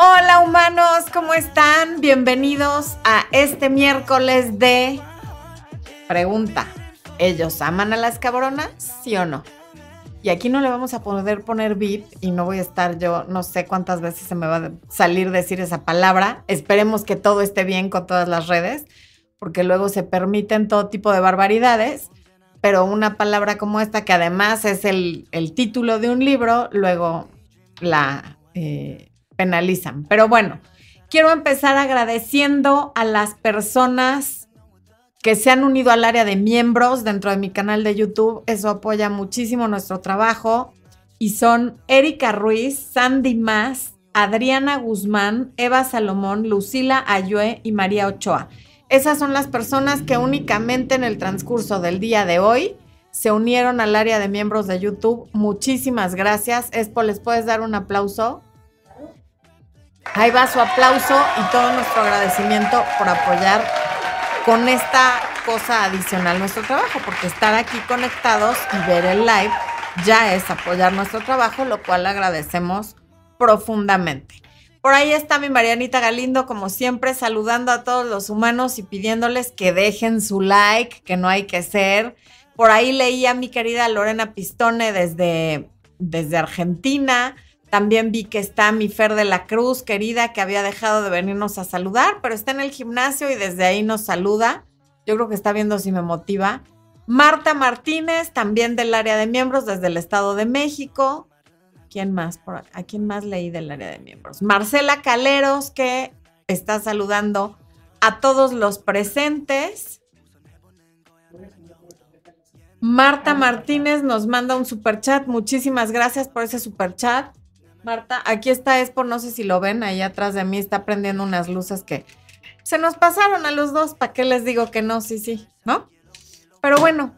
Hola humanos, ¿cómo están? Bienvenidos a este miércoles de pregunta. ¿Ellos aman a las cabronas? ¿Sí o no? Y aquí no le vamos a poder poner beat y no voy a estar yo, no sé cuántas veces se me va a salir decir esa palabra. Esperemos que todo esté bien con todas las redes, porque luego se permiten todo tipo de barbaridades, pero una palabra como esta, que además es el, el título de un libro, luego la eh, penalizan. Pero bueno, quiero empezar agradeciendo a las personas que se han unido al área de miembros dentro de mi canal de YouTube. Eso apoya muchísimo nuestro trabajo. Y son Erika Ruiz, Sandy Más, Adriana Guzmán, Eva Salomón, Lucila Ayue y María Ochoa. Esas son las personas que únicamente en el transcurso del día de hoy se unieron al área de miembros de YouTube. Muchísimas gracias. Espo, ¿les puedes dar un aplauso? Ahí va su aplauso y todo nuestro agradecimiento por apoyar con esta cosa adicional nuestro trabajo, porque estar aquí conectados y ver el live ya es apoyar nuestro trabajo, lo cual agradecemos profundamente. Por ahí está mi Marianita Galindo, como siempre, saludando a todos los humanos y pidiéndoles que dejen su like, que no hay que ser. Por ahí leí a mi querida Lorena Pistone desde, desde Argentina. También vi que está mi Fer de la Cruz, querida, que había dejado de venirnos a saludar, pero está en el gimnasio y desde ahí nos saluda. Yo creo que está viendo si me motiva. Marta Martínez, también del área de miembros desde el Estado de México. ¿Quién más? ¿A quién más leí del área de miembros? Marcela Caleros, que está saludando a todos los presentes. Marta Martínez nos manda un super chat. Muchísimas gracias por ese super chat. Marta, aquí está Expo, no sé si lo ven, ahí atrás de mí está prendiendo unas luces que se nos pasaron a los dos, ¿para qué les digo que no? Sí, sí, ¿no? Pero bueno,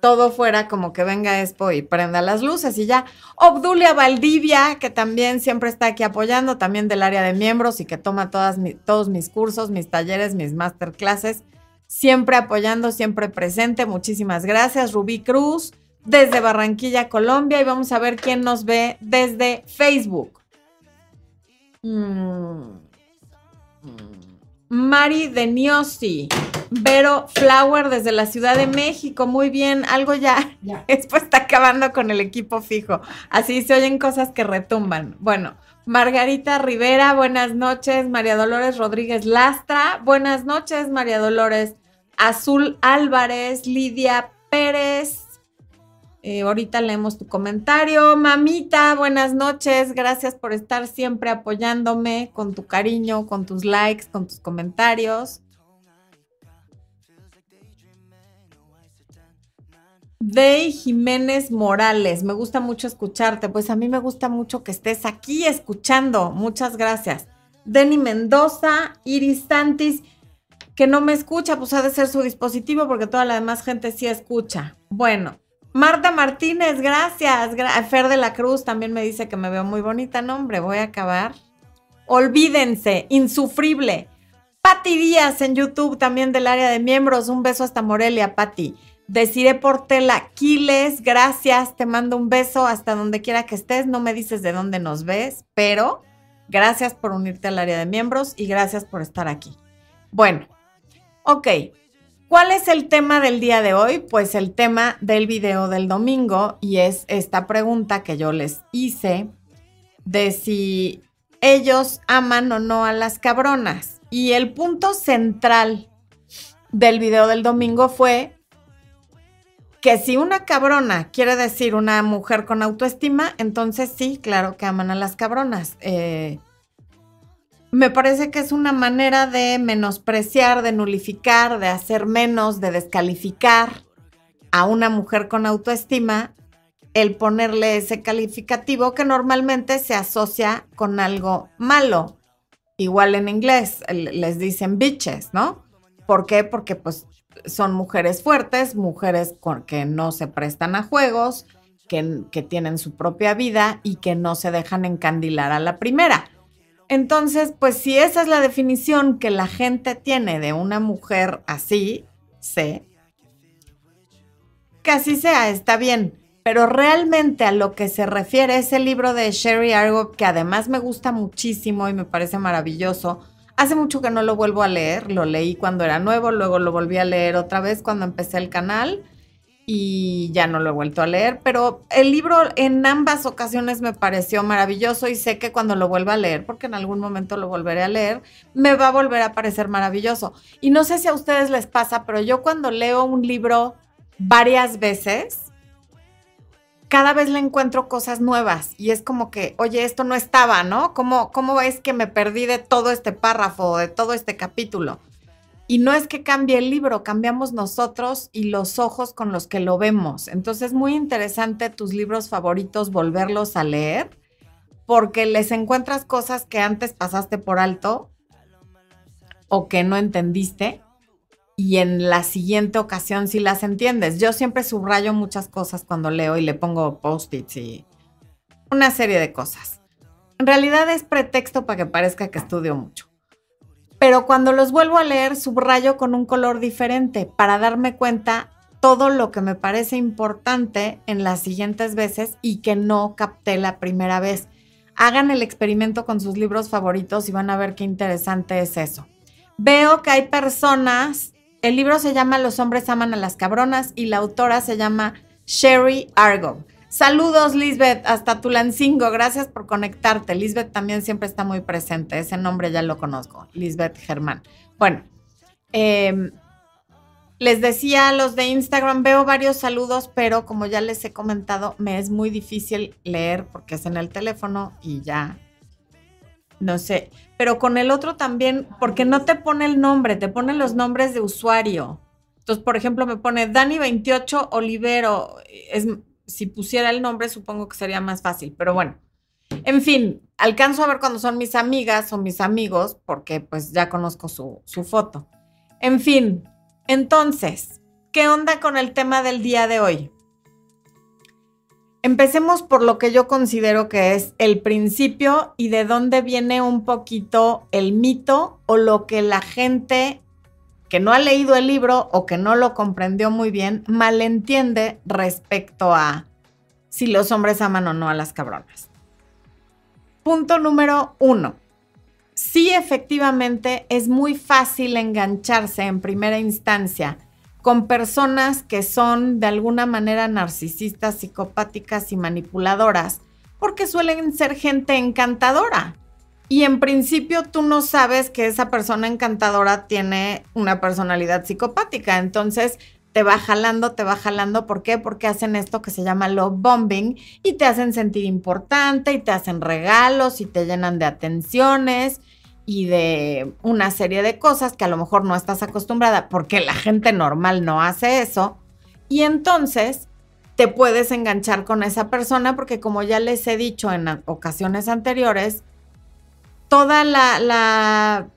todo fuera como que venga Expo y prenda las luces y ya. Obdulia Valdivia, que también siempre está aquí apoyando, también del área de miembros y que toma todos mis cursos, mis talleres, mis masterclasses, siempre apoyando, siempre presente. Muchísimas gracias. Rubí Cruz, desde Barranquilla, Colombia, y vamos a ver quién nos ve desde Facebook. Mm. Mari Deniosi, Vero Flower desde la Ciudad de México, muy bien, algo ya, ya. Después está acabando con el equipo fijo, así se oyen cosas que retumban. Bueno, Margarita Rivera, buenas noches, María Dolores Rodríguez Lastra, buenas noches, María Dolores, Azul Álvarez, Lidia Pérez, eh, ahorita leemos tu comentario. Mamita, buenas noches. Gracias por estar siempre apoyándome con tu cariño, con tus likes, con tus comentarios. Dey Jiménez Morales, me gusta mucho escucharte. Pues a mí me gusta mucho que estés aquí escuchando. Muchas gracias. Denny Mendoza, Iris Santis, que no me escucha, pues ha de ser su dispositivo porque toda la demás gente sí escucha. Bueno, Marta Martínez, gracias. Fer de la Cruz también me dice que me veo muy bonita. Nombre, voy a acabar. Olvídense, insufrible. Patti Díaz en YouTube, también del área de miembros. Un beso hasta Morelia, Patti. Deciré Portela Quiles, gracias. Te mando un beso hasta donde quiera que estés. No me dices de dónde nos ves, pero gracias por unirte al área de miembros y gracias por estar aquí. Bueno, ok. ¿Cuál es el tema del día de hoy? Pues el tema del video del domingo y es esta pregunta que yo les hice de si ellos aman o no a las cabronas. Y el punto central del video del domingo fue que si una cabrona quiere decir una mujer con autoestima, entonces sí, claro que aman a las cabronas. Eh, me parece que es una manera de menospreciar, de nulificar, de hacer menos, de descalificar a una mujer con autoestima el ponerle ese calificativo que normalmente se asocia con algo malo. Igual en inglés les dicen bitches, ¿no? ¿Por qué? Porque pues son mujeres fuertes, mujeres que no se prestan a juegos, que, que tienen su propia vida y que no se dejan encandilar a la primera. Entonces, pues si esa es la definición que la gente tiene de una mujer así, sé, que así sea, está bien. pero realmente a lo que se refiere ese libro de Sherry Argo, que además me gusta muchísimo y me parece maravilloso, hace mucho que no lo vuelvo a leer, lo leí cuando era nuevo, luego lo volví a leer otra vez cuando empecé el canal y ya no lo he vuelto a leer, pero el libro en ambas ocasiones me pareció maravilloso y sé que cuando lo vuelva a leer, porque en algún momento lo volveré a leer, me va a volver a parecer maravilloso. Y no sé si a ustedes les pasa, pero yo cuando leo un libro varias veces, cada vez le encuentro cosas nuevas y es como que, oye, esto no estaba, ¿no? ¿Cómo, cómo es que me perdí de todo este párrafo, de todo este capítulo? Y no es que cambie el libro, cambiamos nosotros y los ojos con los que lo vemos. Entonces es muy interesante tus libros favoritos volverlos a leer porque les encuentras cosas que antes pasaste por alto o que no entendiste y en la siguiente ocasión sí las entiendes. Yo siempre subrayo muchas cosas cuando leo y le pongo post-its y una serie de cosas. En realidad es pretexto para que parezca que estudio mucho. Pero cuando los vuelvo a leer, subrayo con un color diferente para darme cuenta todo lo que me parece importante en las siguientes veces y que no capté la primera vez. Hagan el experimento con sus libros favoritos y van a ver qué interesante es eso. Veo que hay personas el libro se llama Los hombres aman a las cabronas y la autora se llama Sherry Argo. Saludos, Lisbeth, hasta Tulancingo. Gracias por conectarte. Lisbeth también siempre está muy presente. Ese nombre ya lo conozco, Lisbeth Germán. Bueno, em, les decía a los de Instagram, veo varios saludos, pero como ya les he comentado, me es muy difícil leer porque es en el teléfono y ya no sé, pero con el otro también, porque no te pone el nombre, te pone los nombres de usuario. Entonces, por ejemplo, me pone Dani28 Olivero. Es, si pusiera el nombre, supongo que sería más fácil, pero bueno. En fin, alcanzo a ver cuando son mis amigas o mis amigos, porque pues ya conozco su, su foto. En fin, entonces, ¿qué onda con el tema del día de hoy? Empecemos por lo que yo considero que es el principio y de dónde viene un poquito el mito o lo que la gente que no ha leído el libro o que no lo comprendió muy bien malentiende respecto a si los hombres aman o no a las cabronas. Punto número uno. Sí, efectivamente, es muy fácil engancharse en primera instancia con personas que son de alguna manera narcisistas, psicopáticas y manipuladoras, porque suelen ser gente encantadora. Y en principio tú no sabes que esa persona encantadora tiene una personalidad psicopática, entonces te va jalando, te va jalando. ¿Por qué? Porque hacen esto que se llama love bombing y te hacen sentir importante y te hacen regalos y te llenan de atenciones y de una serie de cosas que a lo mejor no estás acostumbrada porque la gente normal no hace eso. Y entonces te puedes enganchar con esa persona porque como ya les he dicho en ocasiones anteriores, toda la, la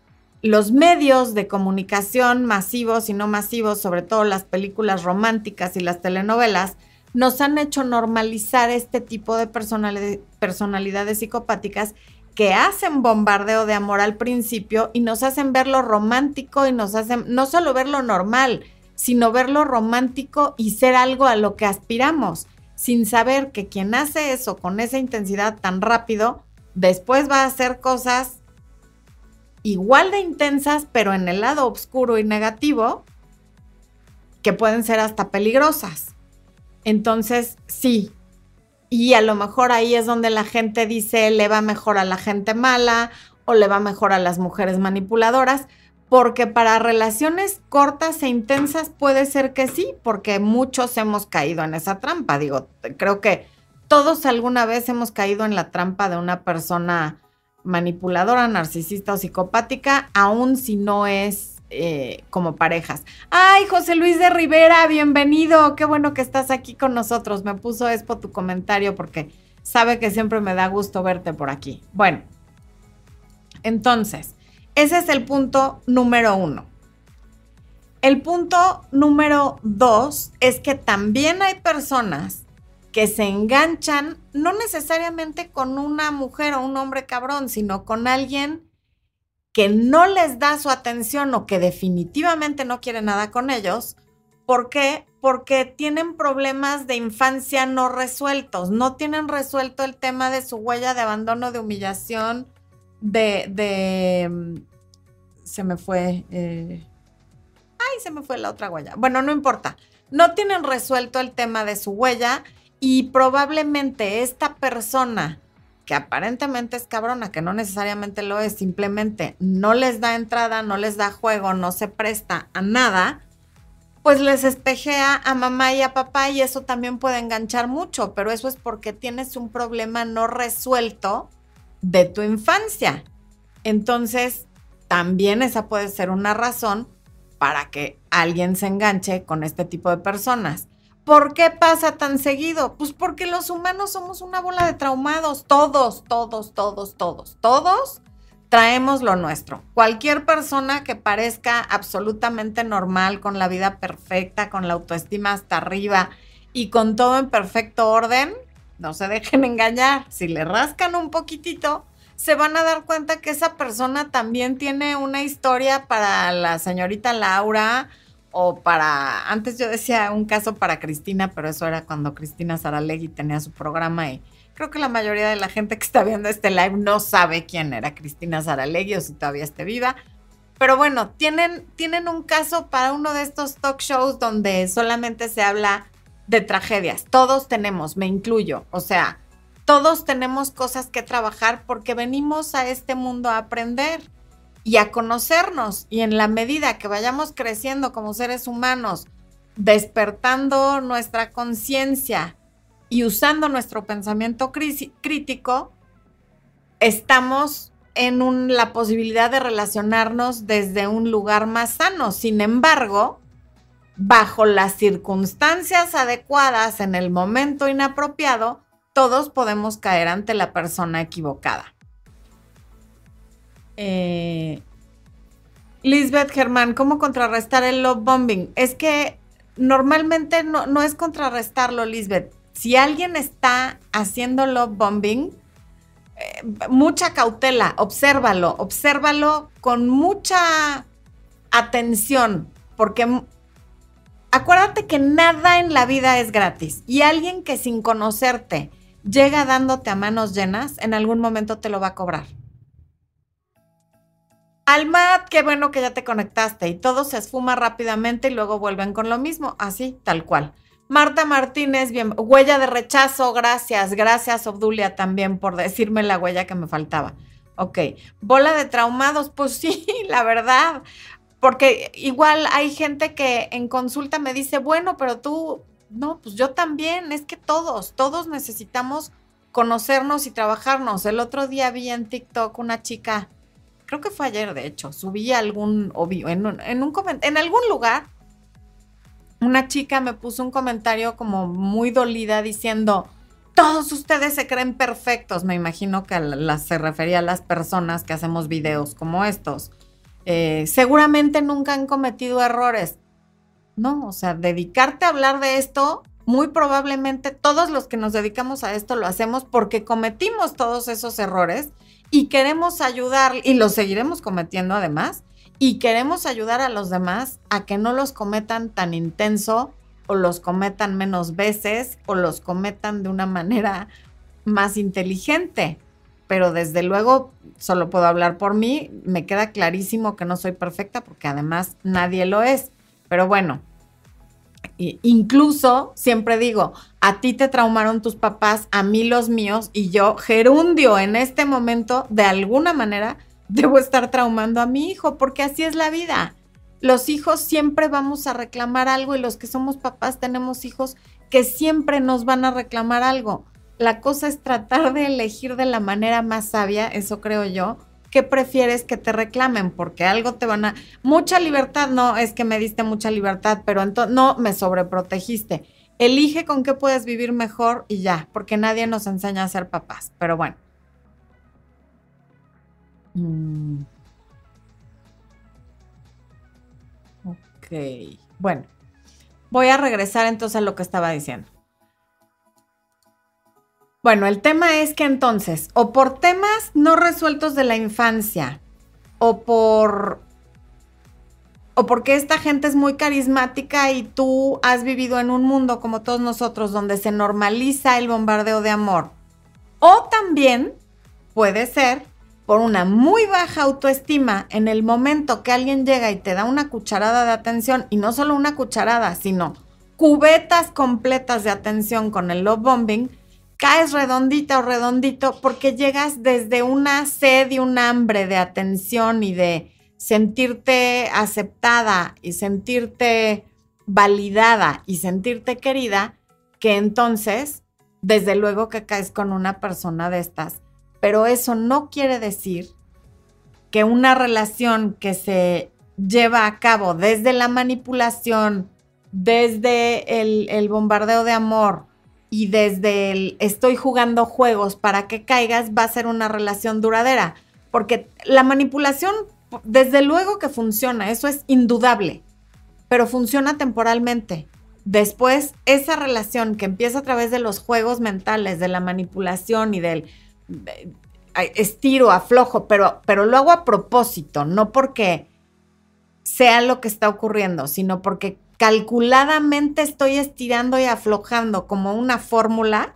los medios de comunicación masivos y no masivos, sobre todo las películas románticas y las telenovelas, nos han hecho normalizar este tipo de personalidades psicopáticas que hacen bombardeo de amor al principio y nos hacen verlo romántico y nos hacen no solo verlo normal, sino verlo romántico y ser algo a lo que aspiramos, sin saber que quien hace eso con esa intensidad tan rápido, después va a hacer cosas igual de intensas, pero en el lado oscuro y negativo, que pueden ser hasta peligrosas. Entonces, sí, y a lo mejor ahí es donde la gente dice le va mejor a la gente mala o le va mejor a las mujeres manipuladoras, porque para relaciones cortas e intensas puede ser que sí, porque muchos hemos caído en esa trampa. Digo, creo que todos alguna vez hemos caído en la trampa de una persona manipuladora, narcisista o psicopática, aun si no es eh, como parejas. Ay, José Luis de Rivera, bienvenido. Qué bueno que estás aquí con nosotros. Me puso Expo tu comentario porque sabe que siempre me da gusto verte por aquí. Bueno, entonces, ese es el punto número uno. El punto número dos es que también hay personas que se enganchan no necesariamente con una mujer o un hombre cabrón, sino con alguien que no les da su atención o que definitivamente no quiere nada con ellos, ¿Por qué? Porque tienen problemas de infancia no resueltos, no tienen resuelto el tema de su huella de abandono, de humillación, de... de mm, se me fue... Eh, ay, se me fue la otra huella. Bueno, no importa. No tienen resuelto el tema de su huella y probablemente esta persona que aparentemente es cabrona, que no necesariamente lo es, simplemente no les da entrada, no les da juego, no se presta a nada, pues les espejea a mamá y a papá y eso también puede enganchar mucho, pero eso es porque tienes un problema no resuelto de tu infancia. Entonces, también esa puede ser una razón para que alguien se enganche con este tipo de personas. ¿Por qué pasa tan seguido? Pues porque los humanos somos una bola de traumados, todos, todos, todos, todos, todos traemos lo nuestro. Cualquier persona que parezca absolutamente normal, con la vida perfecta, con la autoestima hasta arriba y con todo en perfecto orden, no se dejen engañar. Si le rascan un poquitito, se van a dar cuenta que esa persona también tiene una historia para la señorita Laura o para, antes yo decía un caso para Cristina, pero eso era cuando Cristina Saralegui tenía su programa y creo que la mayoría de la gente que está viendo este live no sabe quién era Cristina Saralegui o si todavía esté viva. Pero bueno, tienen, tienen un caso para uno de estos talk shows donde solamente se habla de tragedias. Todos tenemos, me incluyo. O sea, todos tenemos cosas que trabajar porque venimos a este mundo a aprender y a conocernos. Y en la medida que vayamos creciendo como seres humanos, despertando nuestra conciencia y usando nuestro pensamiento crítico, estamos en la posibilidad de relacionarnos desde un lugar más sano. Sin embargo, bajo las circunstancias adecuadas en el momento inapropiado, todos podemos caer ante la persona equivocada. Eh, Lisbeth Germán, ¿cómo contrarrestar el love bombing? Es que normalmente no, no es contrarrestarlo, Lisbeth. Si alguien está haciendo love bombing, eh, mucha cautela, obsérvalo, obsérvalo con mucha atención, porque acuérdate que nada en la vida es gratis y alguien que sin conocerte llega dándote a manos llenas, en algún momento te lo va a cobrar. Alma, qué bueno que ya te conectaste y todo se esfuma rápidamente y luego vuelven con lo mismo, así, tal cual. Marta Martínez, bien, huella de rechazo, gracias, gracias Obdulia también por decirme la huella que me faltaba. Ok, bola de traumados, pues sí, la verdad, porque igual hay gente que en consulta me dice, bueno, pero tú, no, pues yo también, es que todos, todos necesitamos conocernos y trabajarnos. El otro día vi en TikTok una chica creo que fue ayer de hecho, subí algún, obvio, en, un, en, algún lugar, una chica me puso un comentario como muy dolida diciendo, todos ustedes se creen perfectos, me imagino que se refería a las personas que hacemos videos como estos. Eh, seguramente nunca han cometido errores. No, o sea, dedicarte a hablar de esto, muy probablemente todos los que nos dedicamos a esto lo hacemos porque cometimos todos esos errores y queremos ayudar, y lo seguiremos cometiendo además, y queremos ayudar a los demás a que no los cometan tan intenso o los cometan menos veces o los cometan de una manera más inteligente. Pero desde luego, solo puedo hablar por mí, me queda clarísimo que no soy perfecta porque además nadie lo es. Pero bueno, incluso siempre digo, a ti te traumaron tus papás, a mí los míos, y yo, gerundio, en este momento, de alguna manera, debo estar traumando a mi hijo, porque así es la vida. Los hijos siempre vamos a reclamar algo y los que somos papás tenemos hijos que siempre nos van a reclamar algo. La cosa es tratar de elegir de la manera más sabia, eso creo yo, ¿qué prefieres que te reclamen? Porque algo te van a... Mucha libertad, no, es que me diste mucha libertad, pero entonces no, me sobreprotegiste. Elige con qué puedes vivir mejor y ya, porque nadie nos enseña a ser papás, pero bueno. Mm. Ok, bueno, voy a regresar entonces a lo que estaba diciendo. Bueno, el tema es que entonces, o por temas no resueltos de la infancia, o por o porque esta gente es muy carismática y tú has vivido en un mundo como todos nosotros donde se normaliza el bombardeo de amor. O también puede ser por una muy baja autoestima en el momento que alguien llega y te da una cucharada de atención, y no solo una cucharada, sino cubetas completas de atención con el love bombing, caes redondita o redondito porque llegas desde una sed y un hambre de atención y de sentirte aceptada y sentirte validada y sentirte querida, que entonces, desde luego que caes con una persona de estas. Pero eso no quiere decir que una relación que se lleva a cabo desde la manipulación, desde el, bombardeo de amor y desde el estoy jugando juegos para que caigas, va a ser una relación duradera. Porque la manipulación, desde luego que funciona, eso es indudable, pero funciona temporalmente. Después, esa relación que empieza a través de los juegos mentales, de la manipulación y del estiro, aflojo, pero, pero lo hago a propósito, no porque sea lo que está ocurriendo, sino porque calculadamente estoy estirando y aflojando como una fórmula,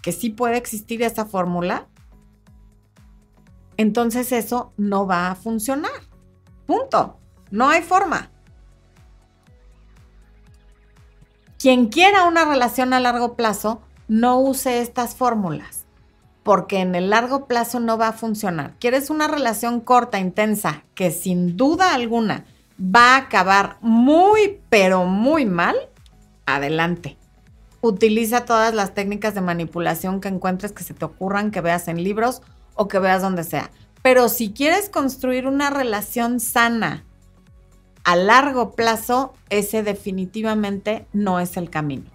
que sí puede existir esa fórmula, entonces eso no va a funcionar. Punto. No hay forma. Quien quiera una relación a largo plazo, no use estas fórmulas porque en el largo plazo no va a funcionar. ¿Quieres una relación corta, intensa, que sin duda alguna va a acabar muy, pero muy mal? Adelante. Utiliza todas las técnicas de manipulación que encuentres que se te ocurran, que veas en libros o que veas donde sea. Pero si quieres construir una relación sana a largo plazo, ese definitivamente no es el camino.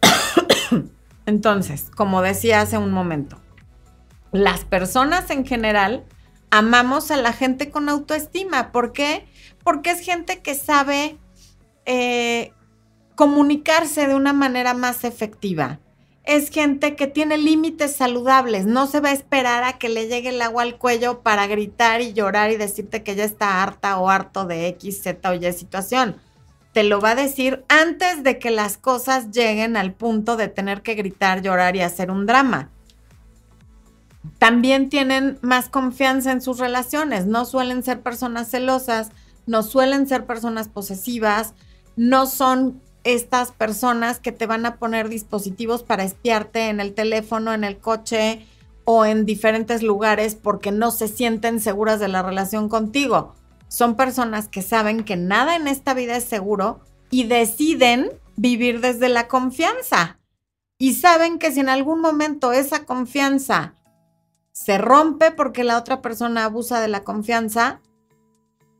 Entonces, como decía hace un momento, las personas en general amamos a la gente con autoestima. ¿Por qué? Porque es gente que sabe eh, comunicarse de una manera más efectiva. Es gente que tiene límites saludables. No se va a esperar a que le llegue el agua al cuello para gritar y llorar y decirte que ya está harta o harto de X, Z o Y situación te lo va a decir antes de que las cosas lleguen al punto de tener que gritar, llorar y hacer un drama. También tienen más confianza en sus relaciones, no suelen ser personas celosas, no suelen ser personas posesivas, no son estas personas que te van a poner dispositivos para espiarte en el teléfono, en el coche o en diferentes lugares porque no se sienten seguras de la relación contigo son personas que saben que nada en esta vida es seguro y deciden vivir desde la confianza. Y saben que si en algún momento esa confianza se rompe porque la otra persona abusa de la confianza,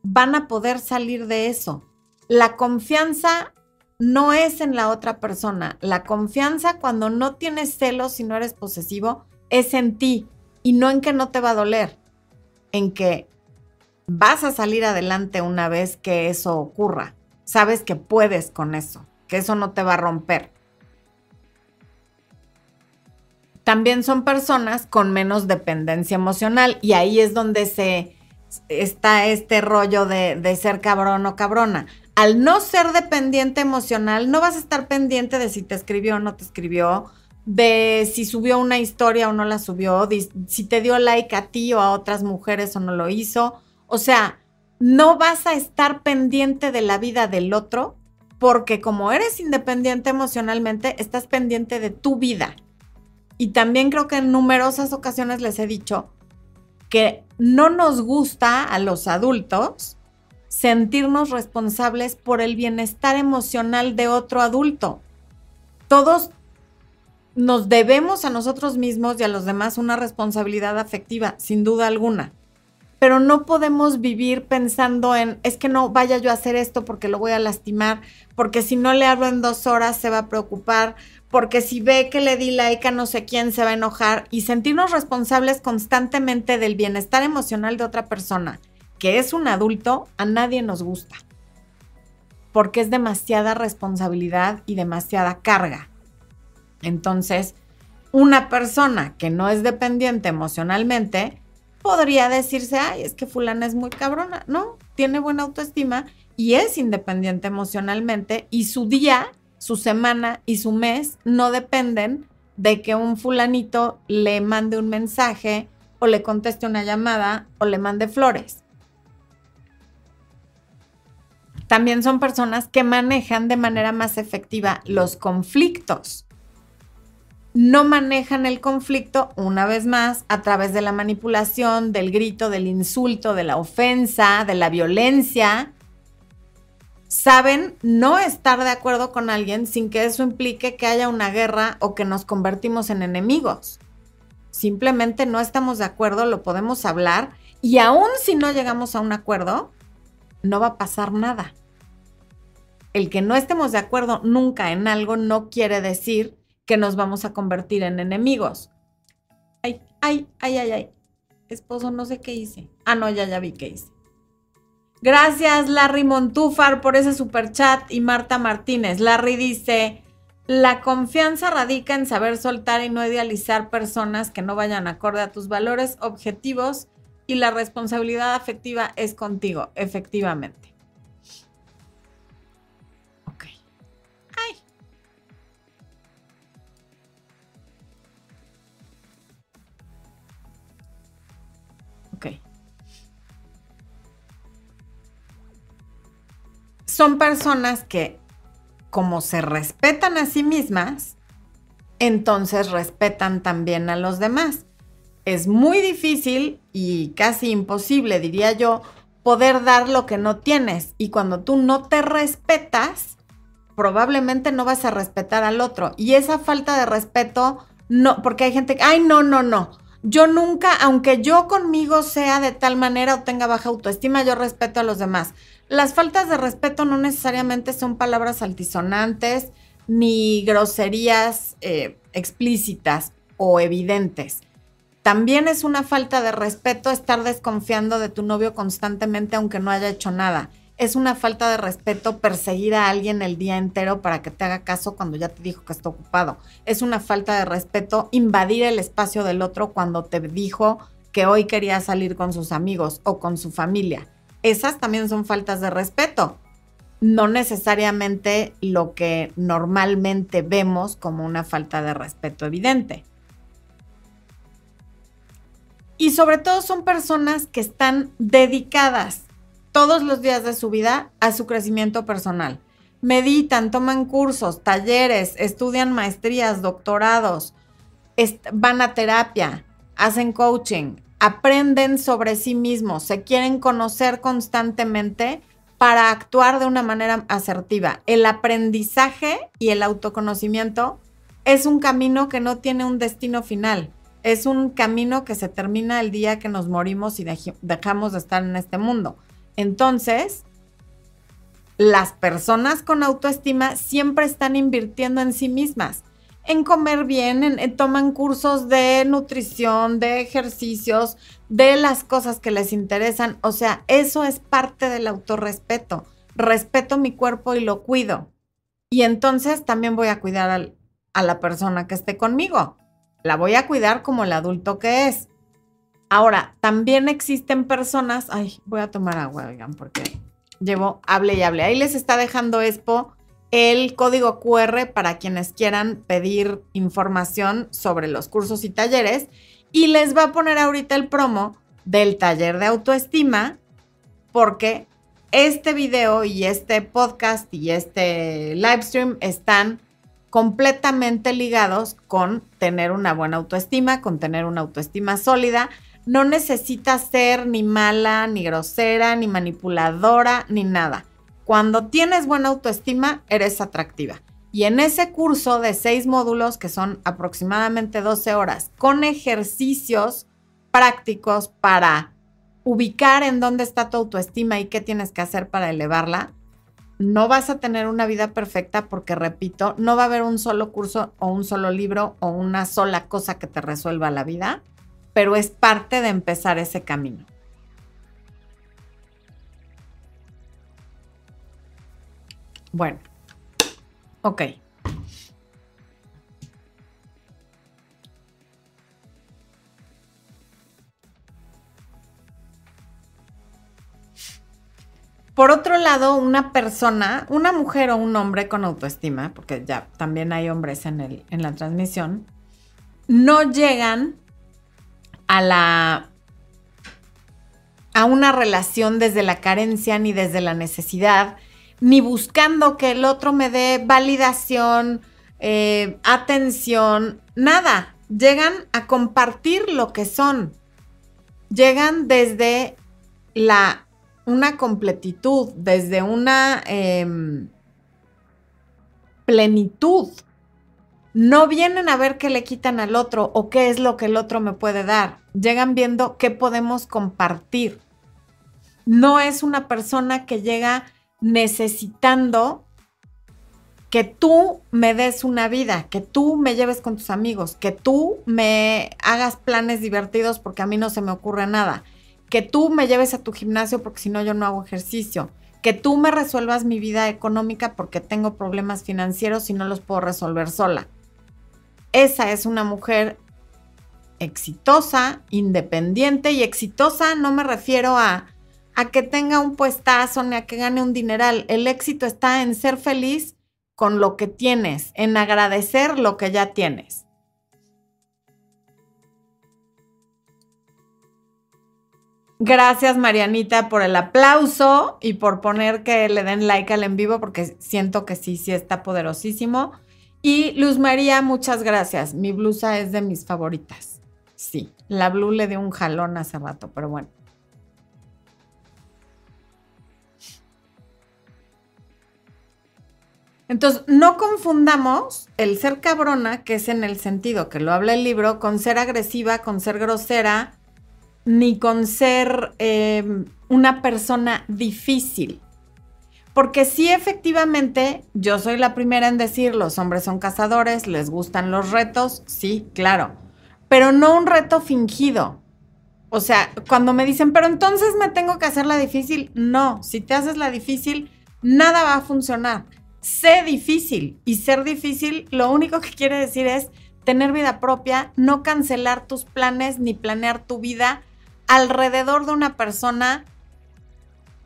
van a poder salir de eso. La confianza no es en la otra persona. La confianza cuando no tienes celos y no eres posesivo es en ti y no en que no te va a doler, en que vas a salir adelante una vez que eso ocurra. Sabes que puedes con eso, que eso no te va a romper. También son personas con menos dependencia emocional y ahí es donde se está este rollo de, de ser cabrón o cabrona. Al no ser dependiente emocional, no vas a estar pendiente de si te escribió o no te escribió, de si subió una historia o no la subió, si te dio like a ti o a otras mujeres o no lo hizo o sea, no vas a estar pendiente de la vida del otro porque como eres independiente emocionalmente, estás pendiente de tu vida. Y también creo que en numerosas ocasiones les he dicho que no nos gusta a los adultos sentirnos responsables por el bienestar emocional de otro adulto. Todos nos debemos a nosotros mismos y a los demás una responsabilidad afectiva, sin duda alguna pero no podemos vivir pensando en, es que no vaya yo a hacer esto porque lo voy a lastimar, porque si no le hablo en dos horas se va a preocupar, porque si ve que le di like a no sé quién se va a enojar y sentirnos responsables constantemente del bienestar emocional de otra persona, que es un adulto, a nadie nos gusta, porque es demasiada responsabilidad y demasiada carga. Entonces, una persona que no es dependiente emocionalmente, podría decirse, ay, es que fulana es muy cabrona. No, tiene buena autoestima y es independiente emocionalmente y su día, su semana y su mes no dependen de que un fulanito le mande un mensaje o le conteste una llamada o le mande flores. También son personas que manejan de manera más efectiva los conflictos. No manejan el conflicto, una vez más, a través de la manipulación, del grito, del insulto, de la ofensa, de la violencia. Saben no estar de acuerdo con alguien sin que eso implique que haya una guerra o que nos convertimos en enemigos. Simplemente no estamos de acuerdo, lo podemos hablar y aún si no llegamos a un acuerdo, no va a pasar nada. El que no estemos de acuerdo nunca en algo no quiere decir que nos vamos a convertir en enemigos. Ay, ay, ay, ay, ay. Esposo, no sé qué hice. Ah, no, ya, ya vi qué hice. Gracias, Larry Montúfar, por ese super chat y Marta Martínez. Larry dice: La confianza radica en saber soltar y no idealizar personas que no vayan acorde a tus valores, objetivos y la responsabilidad afectiva es contigo, efectivamente. Son personas que, como se respetan a sí mismas, entonces respetan también a los demás es muy difícil y casi imposible, diría yo, poder dar lo que no tienes. Y cuando tú no te respetas, probablemente no vas a respetar al otro. Y esa falta de respeto, no, porque hay gente que, ay, no, no, no. Yo nunca, aunque yo conmigo sea de tal manera o tenga baja autoestima, yo respeto a los demás. Las faltas de respeto no necesariamente son palabras altisonantes ni groserías eh, explícitas o evidentes. También es una falta de respeto estar desconfiando de tu novio constantemente aunque no haya hecho nada. Es una falta de respeto perseguir a alguien el día entero para que te haga caso cuando ya te dijo que está ocupado. Es una falta de respeto invadir el espacio del otro cuando te dijo que hoy quería salir con sus amigos o con su familia. Esas también son faltas de respeto. No necesariamente lo que normalmente vemos como una falta de respeto evidente. Y sobre todo son personas que están dedicadas todos los días de su vida a su crecimiento personal. Meditan, toman cursos, talleres, estudian maestrías, doctorados, van a terapia, hacen coaching, aprenden sobre sí mismos, se quieren conocer constantemente para actuar de una manera asertiva. El aprendizaje y el autoconocimiento es un camino que no tiene un destino final es un camino que se termina el día que nos morimos y dejamos de estar en este mundo. Entonces, las personas con autoestima siempre están invirtiendo en sí mismas, en comer bien, en, toman cursos de nutrición, de ejercicios, de las cosas que les interesan. O sea, eso es parte del autorrespeto. Respeto mi cuerpo y lo cuido. Y entonces también voy a cuidar a la persona que esté conmigo la voy a cuidar como el adulto que es. Ahora, también existen personas, ay, voy a tomar agua, oigan, porque llevo, hable y hable. Ahí les está dejando Expo el código QR para quienes quieran pedir información sobre los cursos y talleres y les va a poner ahorita el promo del taller de autoestima porque este video y este podcast y este live stream están completamente ligados con tener una buena autoestima, con tener una autoestima sólida. No necesitas ser ni mala, ni grosera, ni manipuladora, ni nada. Cuando tienes buena autoestima, eres atractiva. Y en ese curso de seis módulos, que son aproximadamente 12 horas, con ejercicios prácticos para ubicar en dónde está tu autoestima y qué tienes que hacer para elevarla, no vas a tener una vida perfecta porque, repito, no va a haber un solo curso o un solo libro o una sola cosa que te resuelva la vida, pero es parte de empezar ese camino. Bueno, ok. Por otro lado, una persona, una mujer o un hombre con autoestima, porque ya también hay hombres en, el, en la transmisión, no llegan a la a una relación desde la carencia ni desde la necesidad, ni buscando que el otro me dé validación, eh, atención, nada. Llegan a compartir lo que son. Llegan desde la, una completitud, desde una em, plenitud. No vienen a ver qué le quitan al otro o qué es lo que el otro me puede dar. Llegan viendo qué podemos compartir no es una persona que llega necesitando que tú me des una vida, que tú me lleves con tus amigos, que tú me hagas planes divertidos porque a mí no se me ocurre nada, que tú me lleves a tu gimnasio porque si no yo no hago ejercicio, que tú me resuelvas mi vida económica porque tengo problemas financieros y no los puedo resolver sola. Esa es una mujer exitosa, independiente y exitosa no me refiero a a que tenga un puestazo ni a que gane un dineral. El éxito está en ser feliz con lo que tienes, en agradecer lo que ya tienes. Gracias Marianita por el aplauso y por poner que le den like al en vivo porque siento que sí, sí está poderosísimo. Y Luz María, muchas gracias. Mi blusa es de mis favoritas. Sí, la blue le dio un jalón hace rato, pero bueno. Entonces, no confundamos el ser cabrona, que es en el sentido que lo habla el libro, con ser agresiva, con ser grosera, ni con ser em, una persona difícil. Porque sí, efectivamente, yo soy la primera en decir, los hombres son cazadores, les gustan los retos, sí, claro, pero no un reto fingido. O sea, cuando me dicen, pero entonces me tengo que hacer la difícil, no, si te haces la difícil, nada va a funcionar sé difícil. Y ser difícil lo único que quiere decir es tener vida propia, no cancelar tus planes ni planear tu vida alrededor de una persona,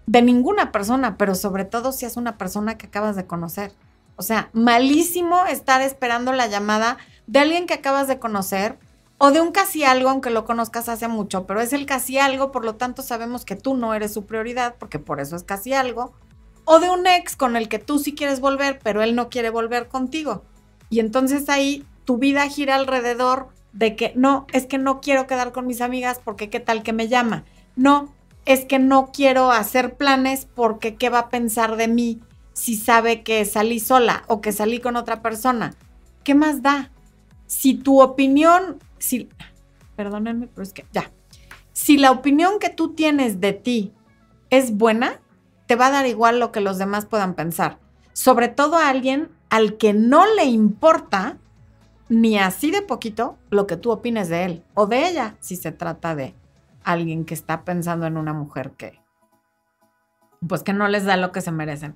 de ninguna persona, pero sobre todo si es una persona que acabas de conocer. O sea, malísimo estar esperando la llamada de alguien que acabas de conocer o de un casi algo, aunque lo conozcas hace mucho, pero es el casi algo, por lo tanto sabemos que tú no eres su prioridad, porque por eso es casi algo o de un ex con el que tú sí quieres volver, pero él no quiere volver contigo. Y entonces ahí tu vida gira alrededor de que no, es que no quiero quedar con mis amigas porque qué tal que me llama. No, es que no quiero hacer planes porque qué va a pensar de mí si sabe que salí sola o que salí con otra persona. ¿Qué más da? Si tu opinión, si, perdónenme, pero es que ya, si la opinión que tú tienes de ti es buena, te va a dar igual lo que los demás puedan pensar. Sobre todo a alguien al que no le importa ni así de poquito lo que tú opines de él o de ella, si se trata de alguien que está pensando en una mujer que, pues que no les da lo que se merecen.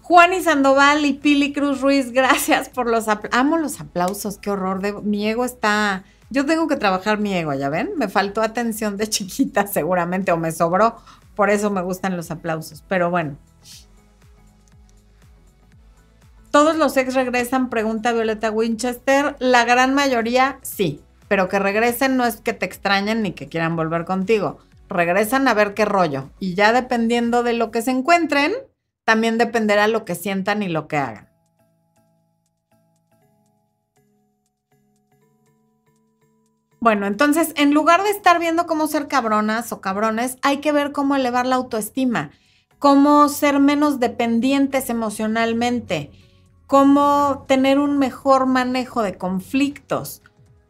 Juan y Sandoval y Pili Cruz Ruiz, gracias por los aplausos. Amo los aplausos, qué horror. De, mi ego está. Yo tengo que trabajar mi ego, ¿ya ven? Me faltó atención de chiquita, seguramente, o me sobró, por eso me gustan los aplausos. Pero bueno. ¿Todos los ex regresan? Pregunta Violeta Winchester. La gran mayoría sí, pero que regresen no es que te extrañen ni que quieran volver contigo. Regresan a ver qué rollo. Y ya dependiendo de lo que se encuentren, también dependerá lo que sientan y lo que hagan. Bueno, entonces, en lugar de estar viendo cómo ser cabronas o cabrones, hay que ver cómo elevar la autoestima, cómo ser menos dependientes emocionalmente, cómo tener un mejor manejo de conflictos,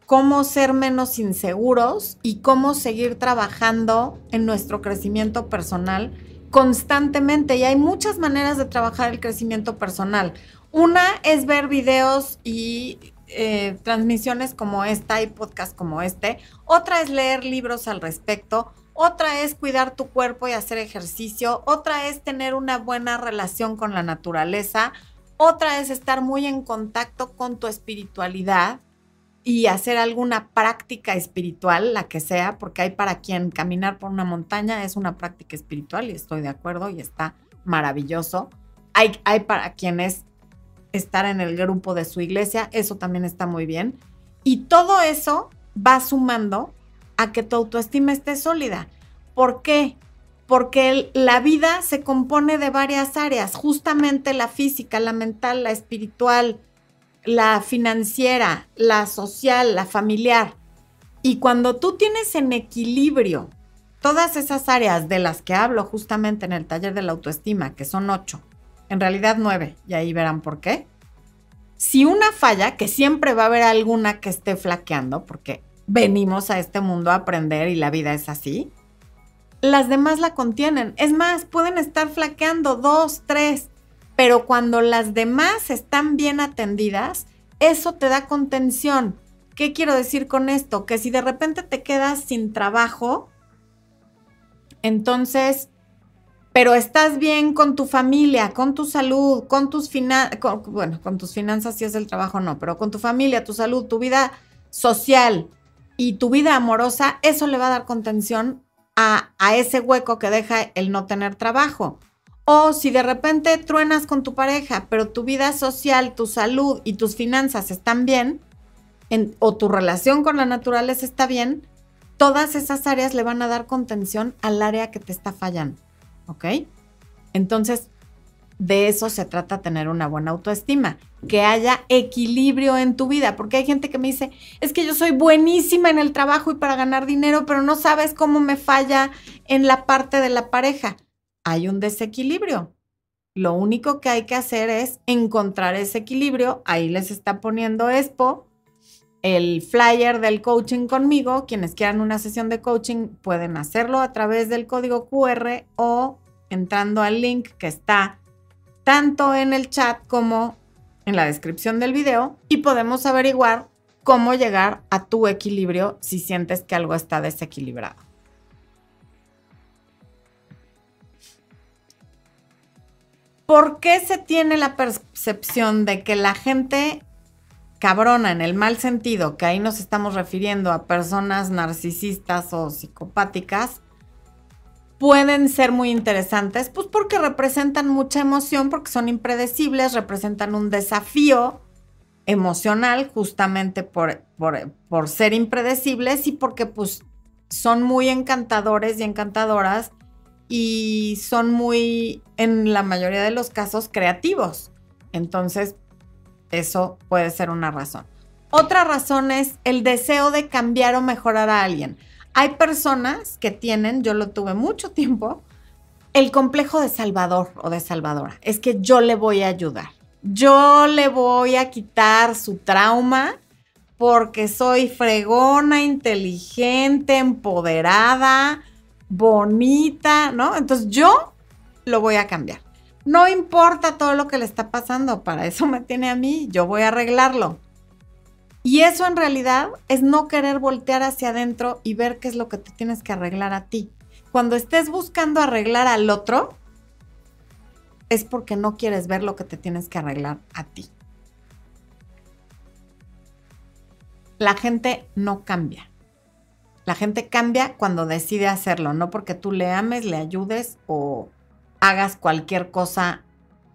cómo ser menos inseguros y cómo seguir trabajando en nuestro crecimiento personal constantemente. Y hay muchas maneras de trabajar el crecimiento personal. Una es ver videos y eh, transmisiones como esta y podcast como este. Otra es leer libros al respecto. Otra es cuidar tu cuerpo y hacer ejercicio. Otra es tener una buena relación con la naturaleza. Otra es estar muy en contacto con tu espiritualidad y hacer alguna práctica espiritual, la que sea, porque hay para quien caminar por una montaña es una práctica espiritual y estoy de acuerdo y está maravilloso. Hay, hay para quienes estar en el grupo de su iglesia, eso también está muy bien. Y todo eso va sumando a que tu autoestima esté sólida. ¿Por qué? Porque la vida se compone de varias áreas, justamente la física, la mental, la espiritual, la financiera, la social, la familiar. Y cuando tú tienes en equilibrio todas esas áreas de las que hablo justamente en el taller de la autoestima, que son ocho, en realidad nueve, y ahí verán por qué. Si una falla, que siempre va a haber alguna que esté flaqueando, porque venimos a este mundo a aprender y la vida es así, las demás la contienen. Es más, pueden estar flaqueando dos, tres, pero cuando las demás están bien atendidas, eso te da contención. ¿Qué quiero decir con esto? Que si de repente te quedas sin trabajo, entonces, pero estás bien con tu familia, con tu salud, con tus finanzas, bueno, con tus finanzas si es el trabajo no, pero con tu familia, tu salud, tu vida social y tu vida amorosa, eso le va a dar contención a, a ese hueco que deja el no tener trabajo. O si de repente truenas con tu pareja, pero tu vida social, tu salud y tus finanzas están bien, o tu relación con la naturaleza está bien, todas esas áreas le van a dar contención al área que te está fallando. ¿Ok? Entonces, de eso se trata tener una buena autoestima, que haya equilibrio en tu vida, porque hay gente que me dice, es que yo soy buenísima en el trabajo y para ganar dinero, pero no sabes cómo me falla en la parte de la pareja hay un desequilibrio. Lo único que hay que hacer es encontrar ese equilibrio. Ahí les está poniendo Expo el flyer del coaching conmigo. Quienes quieran una sesión de coaching pueden hacerlo a través del código QR o entrando al link que está tanto en el chat como en la descripción del video y podemos averiguar cómo llegar a tu equilibrio si sientes que algo está desequilibrado. ¿Por qué se tiene la percepción de que la gente cabrona en el mal sentido, que ahí nos estamos refiriendo a personas narcisistas o psicopáticas, pueden ser muy interesantes? Pues porque representan mucha emoción, porque son impredecibles, representan un desafío emocional justamente por, por, por ser impredecibles y porque pues son muy encantadores y encantadoras y son muy, en la mayoría de los casos, creativos. Entonces, eso puede ser una razón. Otra razón es el deseo de cambiar o mejorar a alguien. Hay personas que tienen, yo lo tuve mucho tiempo, el complejo de Salvador o de Salvadora. Es que yo le voy a ayudar. Yo le voy a quitar su trauma porque soy fregona, inteligente, empoderada, bonita, ¿no? Entonces yo lo voy a cambiar. No importa todo lo que le está pasando, para eso me tiene a mí, yo voy a arreglarlo. Y eso en realidad es no querer voltear hacia adentro y ver qué es lo que te tienes que arreglar a ti. Cuando estés buscando arreglar al otro, es porque no quieres ver lo que te tienes que arreglar a ti. La gente no cambia. La gente cambia cuando decide hacerlo, no porque tú le ames, le ayudes o hagas cualquier cosa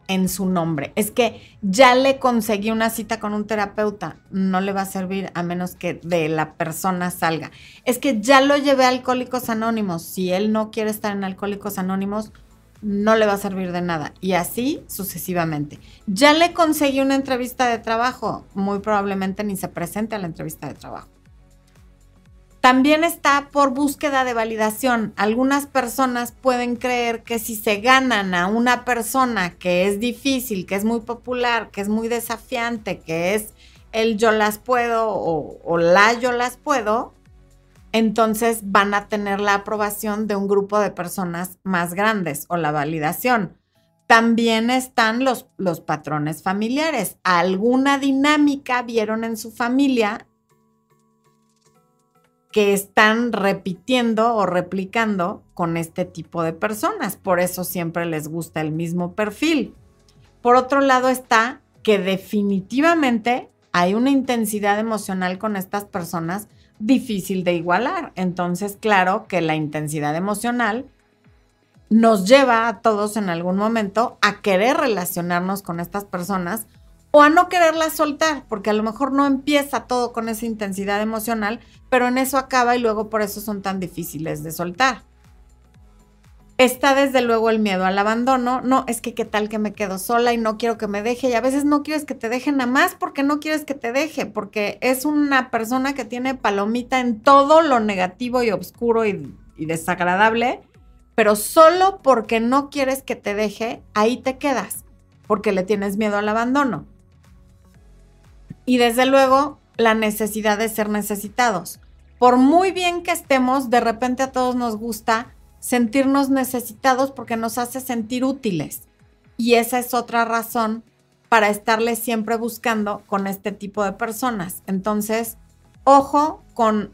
en su nombre. Es que ya le conseguí una cita con un terapeuta, no le va a servir a menos que de la persona salga. Es que ya lo llevé a Alcohólicos Anónimos, si él no quiere estar en Alcohólicos Anónimos, no le va a servir de nada. Y así sucesivamente. Ya le conseguí una entrevista de trabajo, muy probablemente ni se presente a la entrevista de trabajo. También está por búsqueda de validación. Algunas personas pueden creer que si se ganan a una persona que es difícil, que es muy popular, que es muy desafiante, que es el yo las puedo o, la yo las puedo, entonces van a tener la aprobación de un grupo de personas más grandes o la validación. También están los, los patrones familiares. Alguna dinámica vieron en su familia que están repitiendo o replicando con este tipo de personas. Por eso siempre les gusta el mismo perfil. Por otro lado está que definitivamente hay una intensidad emocional con estas personas difícil de igualar. Entonces, claro que la intensidad emocional nos lleva a todos en algún momento a querer relacionarnos con estas personas o a no quererlas soltar, porque a lo mejor no empieza todo con esa intensidad emocional, pero en eso acaba y luego por eso son tan difíciles de soltar. Está desde luego el miedo al abandono. No, es que qué tal que me quedo sola y no quiero que me deje. Y a veces no quieres que te deje nada más porque no quieres que te deje, porque es una persona que tiene palomita en todo lo negativo y oscuro y, y desagradable, pero solo porque no quieres que te deje, ahí te quedas, porque le tienes miedo al abandono. Y desde luego, la necesidad de ser necesitados. Por muy bien que estemos, de repente a todos nos gusta sentirnos necesitados porque nos hace sentir útiles. Y esa es otra razón para estarle siempre buscando con este tipo de personas. Entonces, ojo con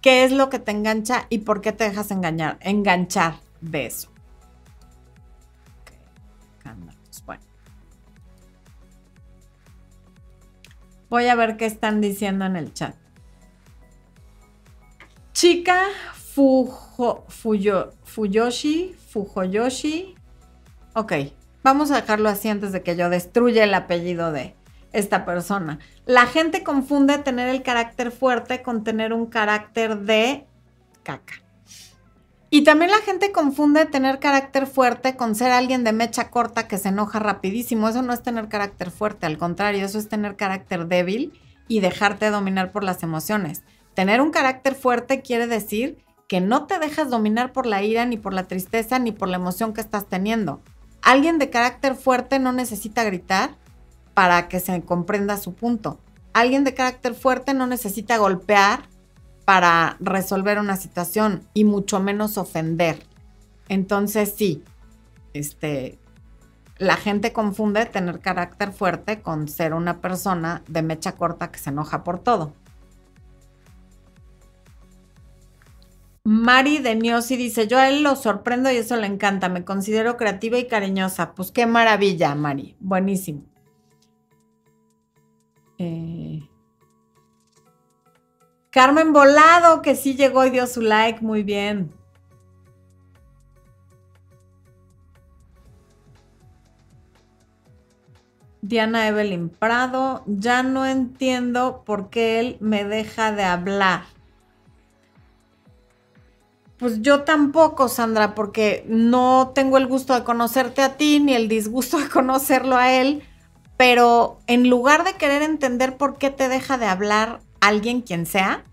qué es lo que te engancha y por qué te dejas engañar, enganchar de eso. Voy a ver qué están diciendo en el chat. Chica Fujo, Fuyo, Fuyoshi, Fujoyoshi. Ok, vamos a dejarlo así antes de que yo destruya el apellido de esta persona. La gente confunde tener el carácter fuerte con tener un carácter de caca. Y también la gente confunde tener carácter fuerte con ser alguien de mecha corta que se enoja rapidísimo. Eso no es tener carácter fuerte, al contrario, eso es tener carácter débil y dejarte dominar por las emociones. Tener un carácter fuerte quiere decir que no te dejas dominar por la ira, ni por la tristeza, ni por la emoción que estás teniendo. Alguien de carácter fuerte no necesita gritar para que se comprenda su punto. Alguien de carácter fuerte no necesita golpear para resolver una situación y mucho menos ofender. Entonces sí, este, la gente confunde tener carácter fuerte con ser una persona de mecha corta que se enoja por todo. Mari de Niosi dice, yo a él lo sorprendo y eso le encanta, me considero creativa y cariñosa. Pues qué maravilla, Mari, buenísimo. Eh, Carmen Volado, que sí llegó y dio su like, muy bien. Diana Evelyn Prado, ya no entiendo por qué él me deja de hablar. Pues yo tampoco, Sandra, porque no tengo el gusto de conocerte a ti ni el disgusto de conocerlo a él, pero en lugar de querer entender por qué te deja de hablar alguien quien sea,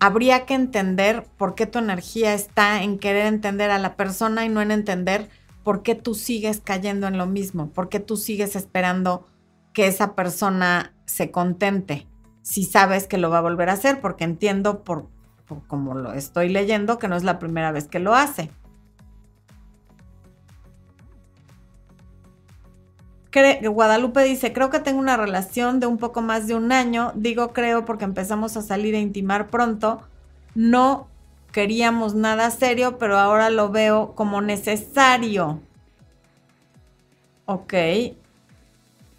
habría que entender por qué tu energía está en querer entender a la persona y no en entender por qué tú sigues cayendo en lo mismo, por qué tú sigues esperando que esa persona se contente si sabes que lo va a volver a hacer, porque entiendo por como lo estoy leyendo, que no es la primera vez que lo hace. Guadalupe dice, creo que tengo una relación de un poco más de un año. Digo creo porque empezamos a salir e intimar pronto. No queríamos nada serio, pero ahora lo veo como necesario. Ok.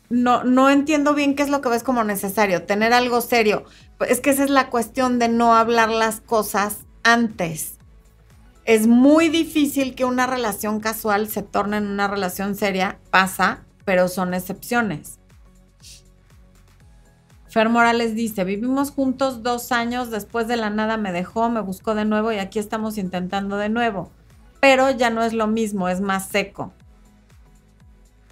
No, no entiendo bien qué es lo que ves como necesario. Tener algo serio. Es que esa es la cuestión de no hablar las cosas antes. Es muy difícil que una relación casual se torne en una relación seria, pasa, pero son excepciones. Fer Morales dice, vivimos juntos dos años, después de la nada me dejó, me buscó de nuevo y aquí estamos intentando de nuevo. Pero ya no es lo mismo, es más seco.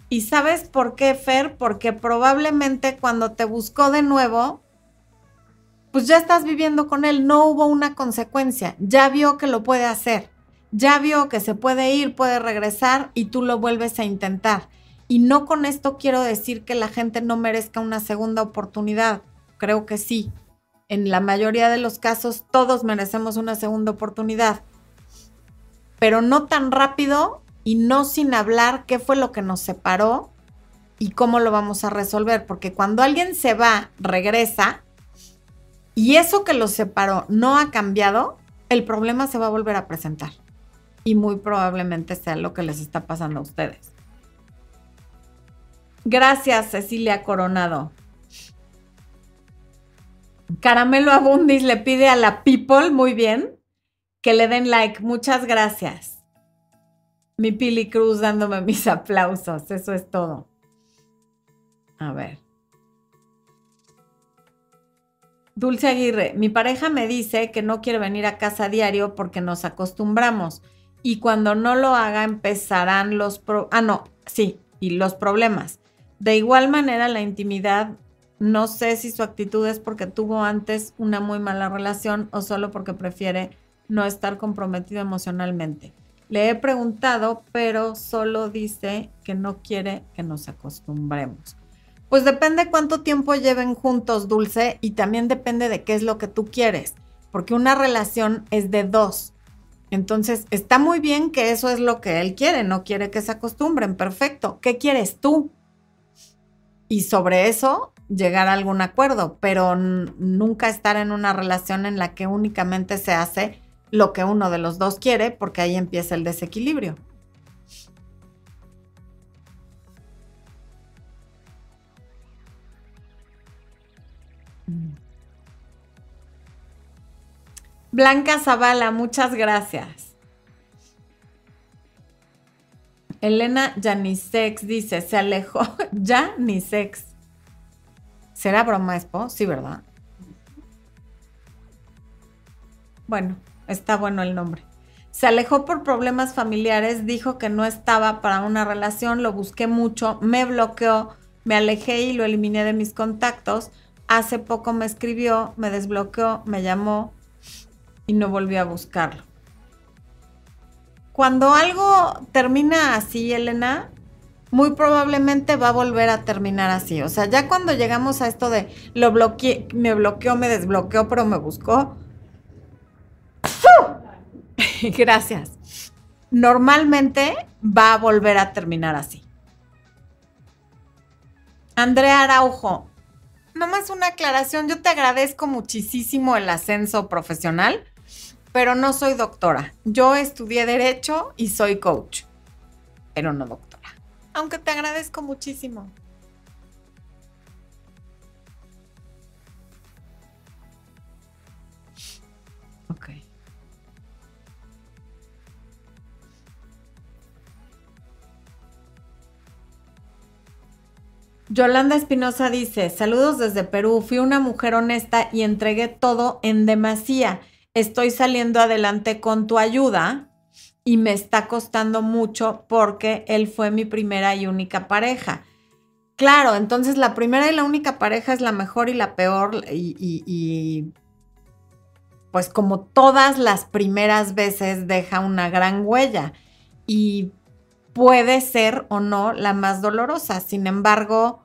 ¿Y sabes por qué, Fer? Porque probablemente cuando te buscó de nuevo, pues ya estás viviendo con él, no hubo una consecuencia, ya vio que lo puede hacer, ya vio que se puede ir, puede regresar y tú lo vuelves a intentar. Y no con esto quiero decir que la gente no merezca una segunda oportunidad, creo que sí. En la mayoría de los casos todos merecemos una segunda oportunidad, pero no tan rápido y no sin hablar qué fue lo que nos separó y cómo lo vamos a resolver, porque cuando alguien se va, regresa, y eso que los separó no ha cambiado, el problema se va a volver a presentar. Y muy probablemente sea lo que les está pasando a ustedes. Gracias, Cecilia Coronado. Caramelo Abundis le pide a la people, muy bien, que le den like. Muchas gracias. Mi Pili Cruz dándome mis aplausos. Eso es todo. A ver. Dulce Aguirre, mi pareja me dice que no quiere venir a casa diario porque nos acostumbramos y cuando no lo haga empezarán los... Pro ah, no, sí, y los problemas. De igual manera, la intimidad, no sé si su actitud es porque tuvo antes una muy mala relación o solo porque prefiere no estar comprometido emocionalmente. Le he preguntado, pero solo dice que no quiere que nos acostumbremos. Pues depende cuánto tiempo lleven juntos, Dulce, y también depende de qué es lo que tú quieres, porque una relación es de dos. Entonces, está muy bien que eso es lo que él quiere, no quiere que se acostumbren, perfecto. ¿Qué quieres tú? Y sobre eso llegar a algún acuerdo, pero nunca estar en una relación en la que únicamente se hace lo que uno de los dos quiere, porque ahí empieza el desequilibrio. Blanca Zavala, muchas gracias. Elena Janisex dice, se alejó. Janisex. ¿Será broma, Expo? Sí, ¿verdad? Bueno, está bueno el nombre. Se alejó por problemas familiares, dijo que no estaba para una relación, lo busqué mucho, me bloqueó, me alejé y lo eliminé de mis contactos. Hace poco me escribió, me desbloqueó, me llamó, y no volví a buscarlo. Cuando algo termina así, Elena, muy probablemente va a volver a terminar así. O sea, ya cuando llegamos a esto de lo bloqueé, me bloqueó, me desbloqueó, pero me buscó. Gracias. Normalmente va a volver a terminar así. Andrea Araujo, nomás una aclaración. Yo te agradezco muchísimo el ascenso profesional pero no soy doctora. Yo estudié derecho y soy coach, pero no doctora. Aunque te agradezco muchísimo. Ok. Yolanda Espinosa dice, saludos desde Perú, fui una mujer honesta y entregué todo en demasía estoy saliendo adelante con tu ayuda y me está costando mucho porque él fue mi primera y única pareja. Claro, entonces la primera y la única pareja es la mejor y la peor y, pues como todas las primeras veces deja una gran huella y puede ser o no la más dolorosa. Sin embargo,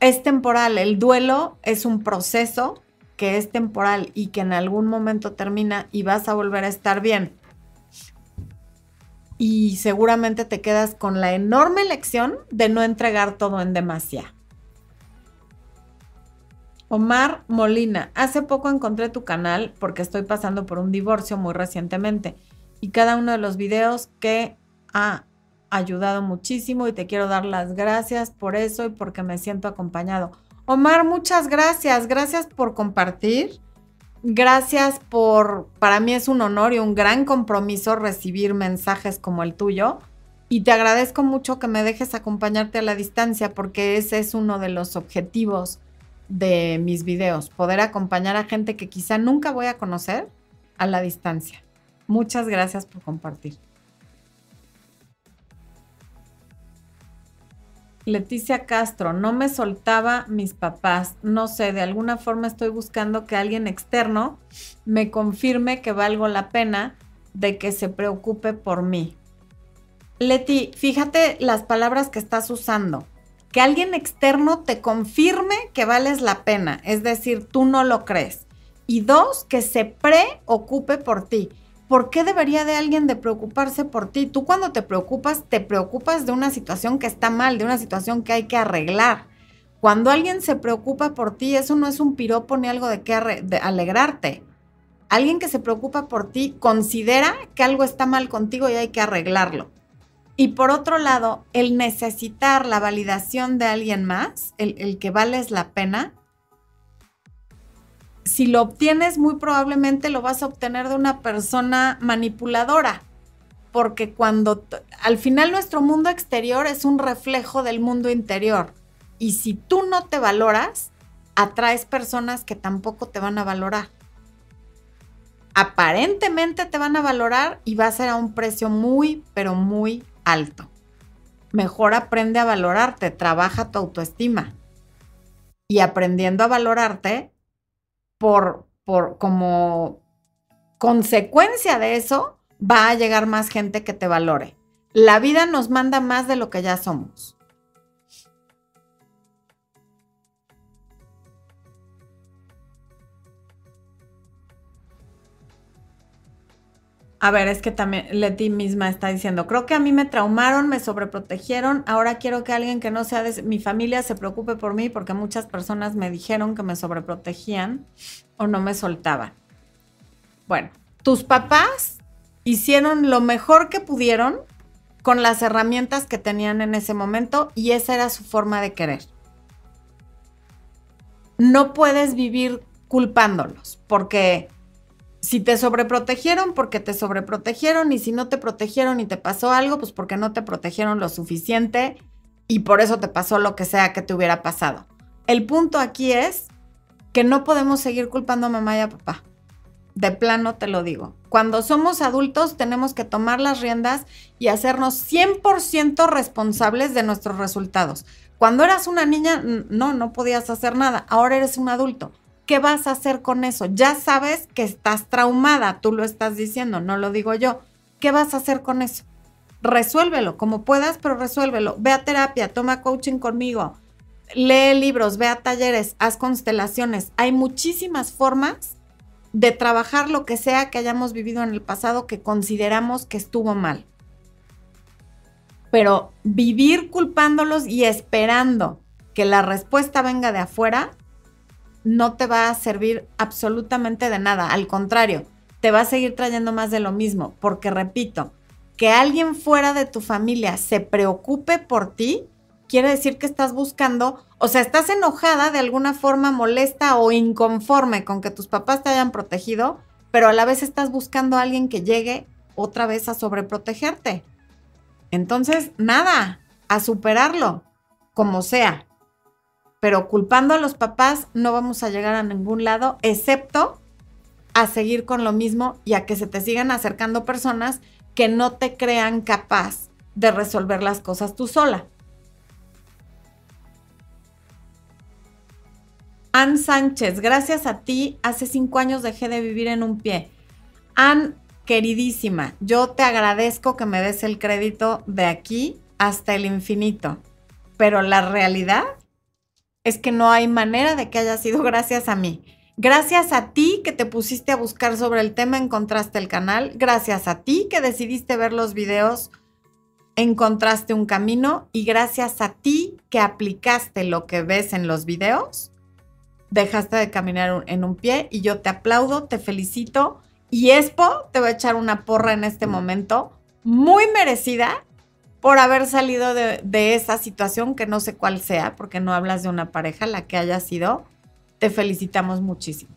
es temporal. El duelo es un proceso que es temporal y que en algún momento termina y vas a volver a estar bien. Y seguramente te quedas con la enorme lección de no entregar todo en demasía. Omar Molina, hace poco encontré tu canal porque estoy pasando por un divorcio muy recientemente y cada uno de los videos que ha ayudado muchísimo y te quiero dar las gracias por eso y porque me siento acompañado. Omar, muchas gracias. Gracias por compartir. Gracias por, para mí es un honor y un gran compromiso recibir mensajes como el tuyo. Y te agradezco mucho que me dejes acompañarte a la distancia porque ese es uno de los objetivos de mis videos, poder acompañar a gente que quizá nunca voy a conocer a la distancia. Muchas gracias por compartir. Leticia Castro, no me soltaba mis papás. No sé, de alguna forma estoy buscando que alguien externo me confirme que valgo la pena de que se preocupe por mí. Leti, fíjate las palabras que estás usando. Que alguien externo te confirme que vales la pena, es decir, tú no lo crees. Y dos, que se preocupe por ti. ¿Por qué debería de alguien de preocuparse por ti? Tú cuando te preocupas, te preocupas de una situación que está mal, de una situación que hay que arreglar. Cuando alguien se preocupa por ti, eso no es un piropo ni algo de que alegrarte. Alguien que se preocupa por ti considera que algo está mal contigo y hay que arreglarlo. Y por otro lado, el necesitar la validación de alguien más, el, el que vales la pena, si lo obtienes, muy probablemente lo vas a obtener de una persona manipuladora. porque cuando al final nuestro mundo exterior es un reflejo del mundo interior. Y si tú no te valoras, atraes personas que tampoco te van a valorar. Aparentemente te van a valorar y va a ser a un precio muy, pero muy alto. Mejor aprende a valorarte, trabaja tu autoestima. Y aprendiendo a valorarte, por, por como consecuencia de eso, va a llegar más gente que te valore. La vida nos manda más de lo que ya somos. A ver, es que también Leti misma está diciendo, creo que a mí me traumaron, me sobreprotegieron, ahora quiero que alguien que no sea de mi familia se preocupe por mí porque muchas personas me dijeron que me sobreprotegían o no me soltaban. Bueno, tus papás hicieron lo mejor que pudieron con las herramientas que tenían en ese momento y esa era su forma de querer. No puedes vivir culpándolos porque si te sobreprotegieron, porque te sobreprotegieron, y si no te protegieron y te pasó algo, pues porque no te protegieron lo suficiente y por eso te pasó lo que sea que te hubiera pasado. El punto aquí es que no podemos seguir culpando a mamá y a papá. De plano te lo digo. Cuando somos adultos tenemos que tomar las riendas y hacernos 100% responsables de nuestros resultados. Cuando eras una niña, no, no podías hacer nada. Ahora eres un adulto. ¿Qué vas a hacer con eso? Ya sabes que estás traumada, tú lo estás diciendo, no lo digo yo. ¿Qué vas a hacer con eso? Resuélvelo como puedas, pero resuélvelo. Ve a terapia, toma coaching conmigo, lee libros, ve a talleres, haz constelaciones. Hay muchísimas formas de trabajar lo que sea que hayamos vivido en el pasado que consideramos que estuvo mal. Pero vivir culpándolos y esperando que la respuesta venga de afuera no te va a servir absolutamente de nada. Al contrario, te va a seguir trayendo más de lo mismo. Porque repito, que alguien fuera de tu familia se preocupe por ti, quiere decir que estás buscando, o sea, estás enojada de alguna forma molesta o inconforme con que tus papás te hayan protegido, pero a la vez estás buscando a alguien que llegue otra vez a sobreprotegerte. Entonces, nada, a superarlo, como sea pero culpando a los papás no vamos a llegar a ningún lado, excepto a seguir con lo mismo y a que se te sigan acercando personas que no te crean capaz de resolver las cosas tú sola. Ann Sánchez, gracias a ti, hace cinco años dejé de vivir en un pie. Ann, queridísima, yo te agradezco que me des el crédito de aquí hasta el infinito, pero la realidad es que no hay manera de que haya sido gracias a mí. Gracias a ti que te pusiste a buscar sobre el tema, encontraste el canal. Gracias a ti que decidiste ver los videos, encontraste un camino. Y gracias a ti que aplicaste lo que ves en los videos, dejaste de caminar en un pie. Y yo te aplaudo, te felicito. Y Expo te va a echar una porra en este momento muy merecida por haber salido de, esa situación que no sé cuál sea, porque no hablas de una pareja, la que haya sido. Te felicitamos muchísimo.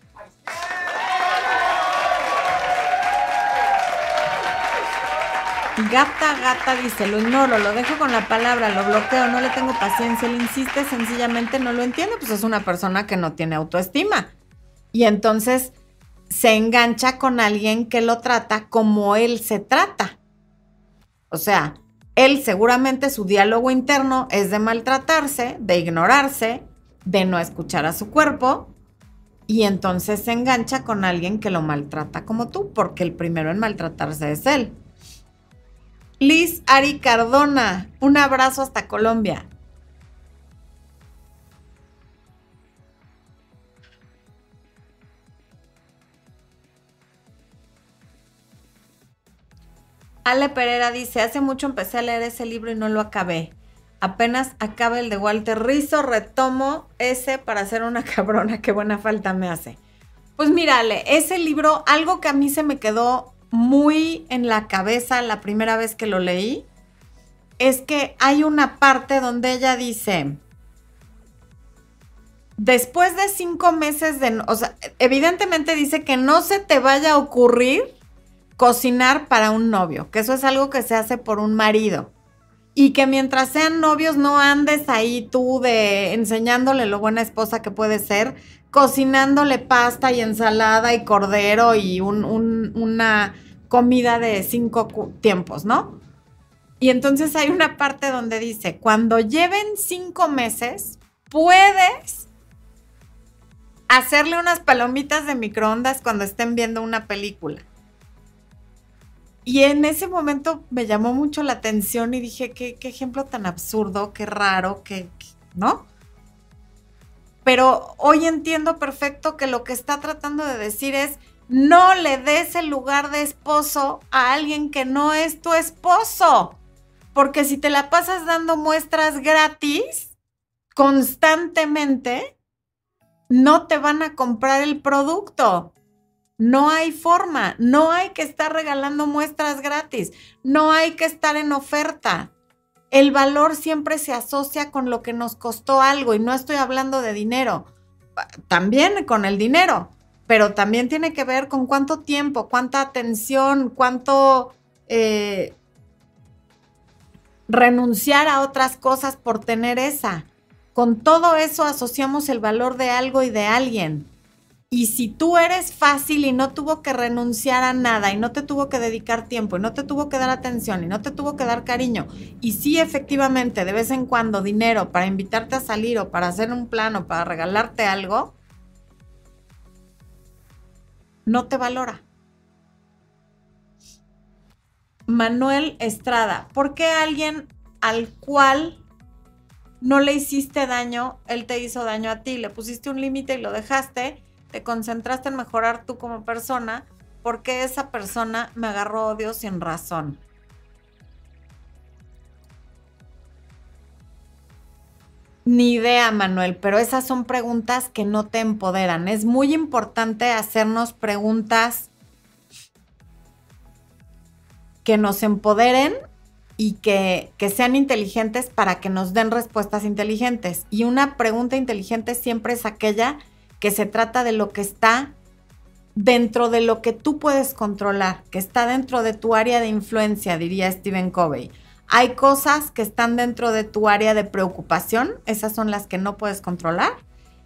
Gata, gata, dice, lo ignoro, lo dejo con la palabra, lo bloqueo, no le tengo paciencia, él insiste, sencillamente no lo entiendo, pues es una persona que no tiene autoestima. Y entonces se engancha con alguien que lo trata como él se trata. O sea, él seguramente su diálogo interno es de maltratarse, de ignorarse, de no escuchar a su cuerpo y entonces se engancha con alguien que lo maltrata como tú, porque el primero en maltratarse es él. Liz Ari Cardona, un abrazo hasta Colombia. Ale Pereira dice, hace mucho empecé a leer ese libro y no lo acabé. Apenas acabe el de Walter Rizzo, retomo ese para ser una cabrona, qué buena falta me hace. Pues mírale, ese libro, algo que a mí se me quedó muy en la cabeza la primera vez que lo leí, es que hay una parte donde ella dice, después de cinco meses de, o sea, evidentemente dice que no se te vaya a ocurrir cocinar para un novio, que eso es algo que se hace por un marido. Y que mientras sean novios no andes ahí tú de enseñándole lo buena esposa que puede ser, cocinándole pasta y ensalada y cordero y una comida de cinco tiempos, ¿no? Y entonces hay una parte donde dice, cuando lleven cinco meses, puedes hacerle unas palomitas de microondas cuando estén viendo una película. Y en ese momento me llamó mucho la atención y dije, qué, ejemplo tan absurdo, qué raro, qué, ¿no? Pero hoy entiendo perfecto que lo que está tratando de decir es, no le des el lugar de esposo a alguien que no es tu esposo. Porque si te la pasas dando muestras gratis constantemente, no te van a comprar el producto. No hay forma, no hay que estar regalando muestras gratis, no hay que estar en oferta. El valor siempre se asocia con lo que nos costó algo y no estoy hablando de dinero, también con el dinero, pero también tiene que ver con cuánto tiempo, cuánta atención, cuánto eh, renunciar a otras cosas por tener esa. Con todo eso asociamos el valor de algo y de alguien. Y si tú eres fácil y no tuvo que renunciar a nada y no te tuvo que dedicar tiempo y no te tuvo que dar atención y no te tuvo que dar cariño y sí efectivamente de vez en cuando dinero para invitarte a salir o para hacer un plano, para regalarte algo, no te valora. Manuel Estrada, ¿por qué alguien al cual no le hiciste daño, él te hizo daño a ti? Le pusiste un límite y lo dejaste te concentraste en mejorar tú como persona, porque esa persona me agarró odio sin razón? Ni idea, Manuel, pero esas son preguntas que no te empoderan. Es muy importante hacernos preguntas que nos empoderen y que, que, sean inteligentes para que nos den respuestas inteligentes. Y una pregunta inteligente siempre es aquella que se trata de lo que está dentro de lo que tú puedes controlar, que está dentro de tu área de influencia, diría Stephen Covey. Hay cosas que están dentro de tu área de preocupación, esas son las que no puedes controlar,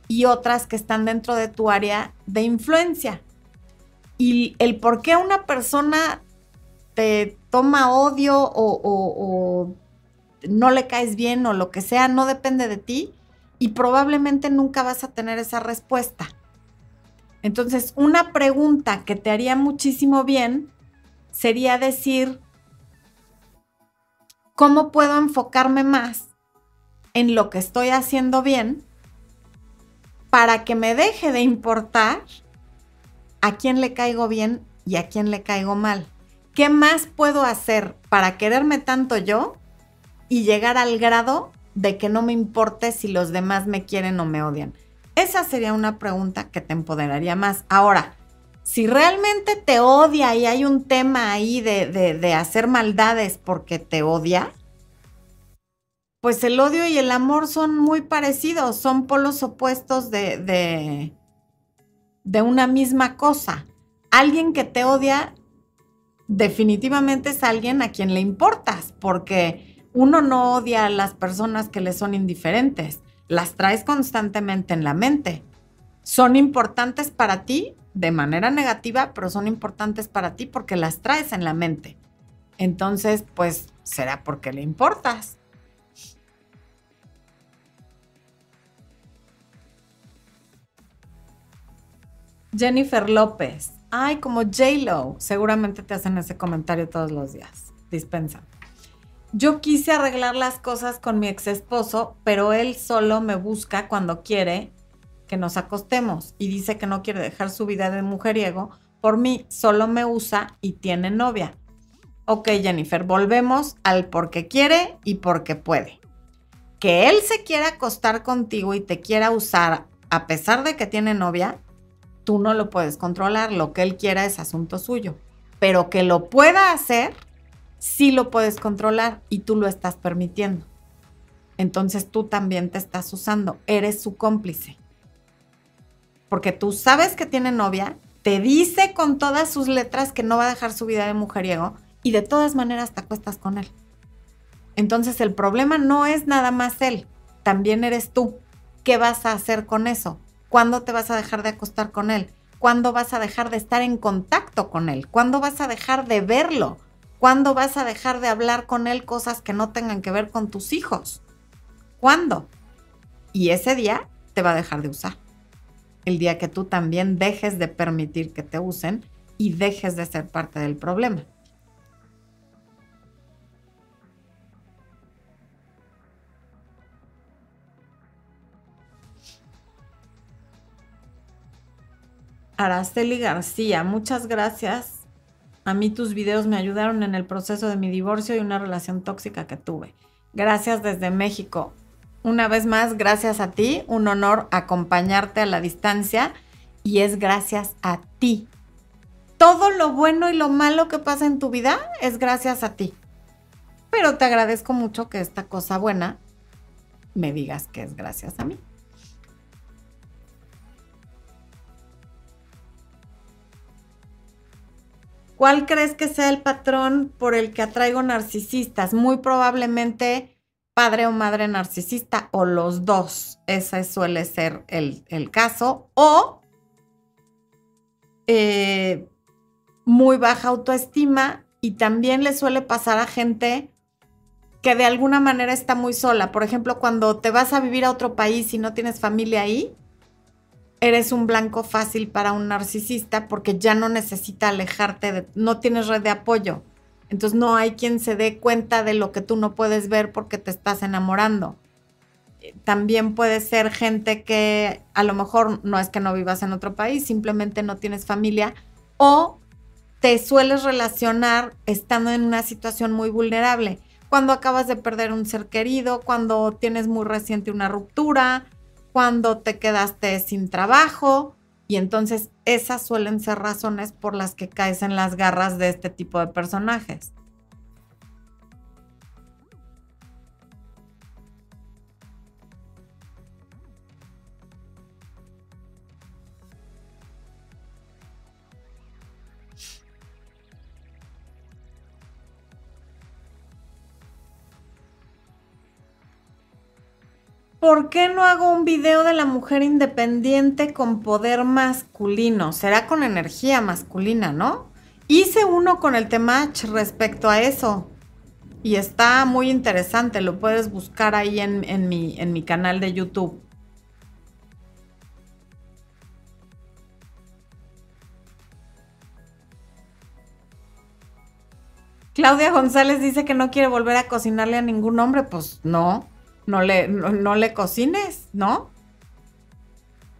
y otras que están dentro de tu área de influencia. Y el por qué una persona te toma odio o, o no le caes bien o lo que sea, no depende de ti, y probablemente nunca vas a tener esa respuesta. Entonces, una pregunta que te haría muchísimo bien sería decir, ¿cómo puedo enfocarme más en lo que estoy haciendo bien para que me deje de importar a quién le caigo bien y a quién le caigo mal? ¿Qué más puedo hacer para quererme tanto yo y llegar al grado de que no me importe si los demás me quieren o me odian? Esa sería una pregunta que te empoderaría más. Ahora, si realmente te odia y hay un tema ahí de, hacer maldades porque te odia, pues el odio y el amor son muy parecidos, son polos opuestos de, de, de una misma cosa. Alguien que te odia definitivamente es alguien a quien le importas, porque uno no odia a las personas que le son indiferentes, las traes constantemente en la mente. Son importantes para ti de manera negativa, pero son importantes para ti porque las traes en la mente. Entonces, pues será porque le importas. Jennifer López. Ay, como J-Lo. Seguramente te hacen ese comentario todos los días. Dispensa. Yo quise arreglar las cosas con mi ex esposo, pero él solo me busca cuando quiere que nos acostemos y dice que no quiere dejar su vida de mujeriego. Por mí solo me usa y tiene novia. Ok, Jennifer, volvemos al porque quiere y porque puede. Que él se quiera acostar contigo y te quiera usar a pesar de que tiene novia, tú no lo puedes controlar. Lo que él quiera es asunto suyo. Pero que lo pueda hacer, sí lo puedes controlar y tú lo estás permitiendo. Entonces tú también te estás usando, eres su cómplice. Porque tú sabes que tiene novia te dice con todas sus letras que no va a dejar su vida de mujeriego y de todas maneras te acuestas con él. Entonces el problema no es nada más él, también eres tú. ¿Qué vas a hacer con eso? ¿Cuándo te vas a dejar de acostar con él? ¿Cuándo vas a dejar de estar en contacto con él? ¿Cuándo vas a dejar de verlo? ¿Cuándo vas a dejar de hablar con él cosas que no tengan que ver con tus hijos? ¿Cuándo? Y ese día te va a dejar de usar. El día que tú también dejes de permitir que te usen y dejes de ser parte del problema. Araceli García, muchas gracias. A mí tus videos me ayudaron en el proceso de mi divorcio y una relación tóxica que tuve. Gracias desde México. Una vez más, gracias a ti. Un honor acompañarte a la distancia y es gracias a ti. Todo lo bueno y lo malo que pasa en tu vida es gracias a ti. Pero te agradezco mucho que esta cosa buena me digas que es gracias a mí. ¿Cuál crees que sea el patrón por el que atraigo narcisistas? Muy probablemente padre o madre narcisista o los dos. Ese suele ser el, caso. O eh, muy baja autoestima y también le suele pasar a gente que de alguna manera está muy sola. Por ejemplo, cuando te vas a vivir a otro país y no tienes familia ahí, eres un blanco fácil para un narcisista porque ya no necesita alejarte, de, no tienes red de apoyo. Entonces no hay quien se dé cuenta de lo que tú no puedes ver porque te estás enamorando. También puede ser gente que a lo mejor no es que no vivas en otro país, simplemente no tienes familia o te sueles relacionar estando en una situación muy vulnerable. Cuando acabas de perder un ser querido, cuando tienes muy reciente una ruptura, cuando te quedaste sin trabajo y entonces esas suelen ser razones por las que caes en las garras de este tipo de personajes. ¿Por qué no hago un video de la mujer independiente con poder masculino? Será con energía masculina, ¿no? Hice uno con el temach respecto a eso. Y está muy interesante, lo puedes buscar ahí en, mi, en mi canal de YouTube. Claudia González dice que no quiere volver a cocinarle a ningún hombre. Pues no, no le, no, le cocines, ¿no?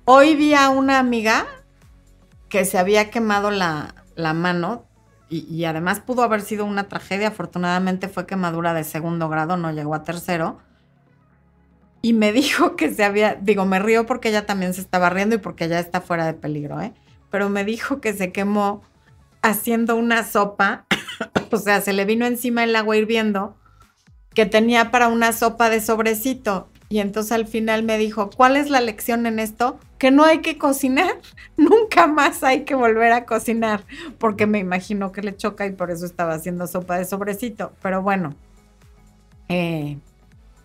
Hoy vi a una amiga que se había quemado la, mano y, y, además pudo haber sido una tragedia. Afortunadamente fue quemadura de segundo grado, no llegó a tercero. Y me dijo que se había, digo, me río porque ella también se estaba riendo y porque ya está fuera de peligro, ¿eh? Pero me dijo que se quemó haciendo una sopa, o sea, se le vino encima el agua hirviendo que tenía para una sopa de sobrecito. Y entonces al final me dijo, ¿cuál es la lección en esto? Que no hay que cocinar, nunca más hay que volver a cocinar, porque me imagino que le choca y por eso estaba haciendo sopa de sobrecito. Pero bueno, eh,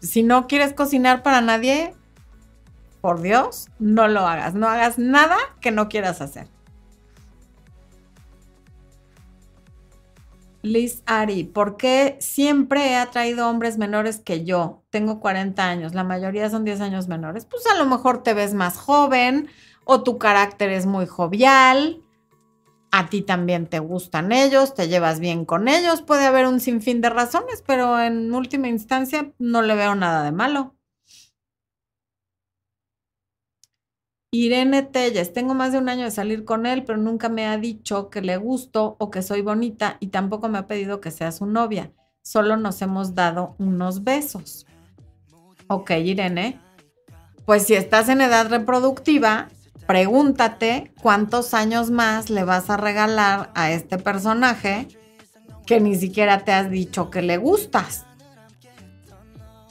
si no quieres cocinar para nadie, por Dios, no lo hagas, no hagas nada que no quieras hacer. Liz Ari, ¿por qué siempre he atraído hombres menores que yo? Tengo 40 años, la mayoría son 10 años menores. Pues a lo mejor te ves más joven o tu carácter es muy jovial. A ti también te gustan ellos, te llevas bien con ellos. Puede haber un sinfín de razones, pero en última instancia no le veo nada de malo. Irene Telles, tengo más de un año de salir con él, pero nunca me ha dicho que le gusto o que soy bonita y tampoco me ha pedido que sea su novia. Solo nos hemos dado unos besos. Ok, Irene. Pues si estás en edad reproductiva, pregúntate cuántos años más le vas a regalar a este personaje que ni siquiera te has dicho que le gustas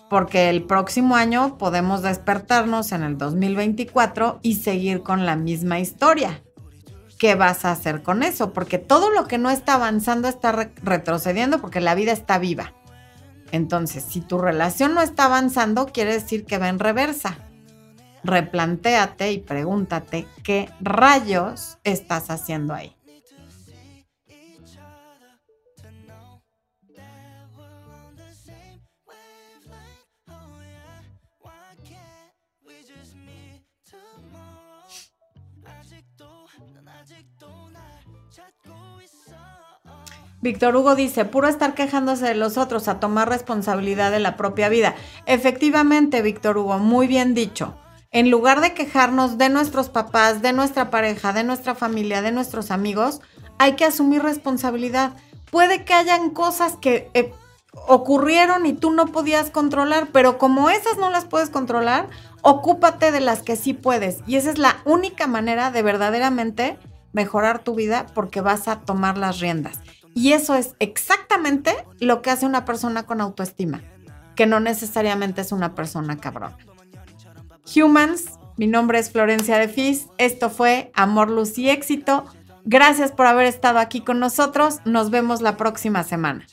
porque el próximo año podemos despertarnos en el 2024 y seguir con la misma historia. ¿qué vas a hacer con eso? Porque todo lo que no está avanzando está retrocediendo porque la vida está viva. Entonces, si tu relación no está avanzando, quiere decir que va en reversa. Replantéate y pregúntate qué rayos estás haciendo ahí. Víctor Hugo dice, puro estar quejándose de los otros a tomar responsabilidad de la propia vida. Efectivamente, Víctor Hugo, muy bien dicho. En lugar de quejarnos de nuestros papás, de nuestra pareja, de nuestra familia, de nuestros amigos, hay que asumir responsabilidad. Puede que hayan cosas que eh, ocurrieron y tú no podías controlar, pero como esas no las puedes controlar, ocúpate de las que sí puedes. Y esa es la única manera de verdaderamente mejorar tu vida porque vas a tomar las riendas. Y eso es exactamente lo que hace una persona con autoestima, que no necesariamente es una persona cabrona. Humans, mi nombre es Florencia de Fis, esto fue Amor, Luz y Éxito. Gracias por haber estado aquí con nosotros, nos vemos la próxima semana.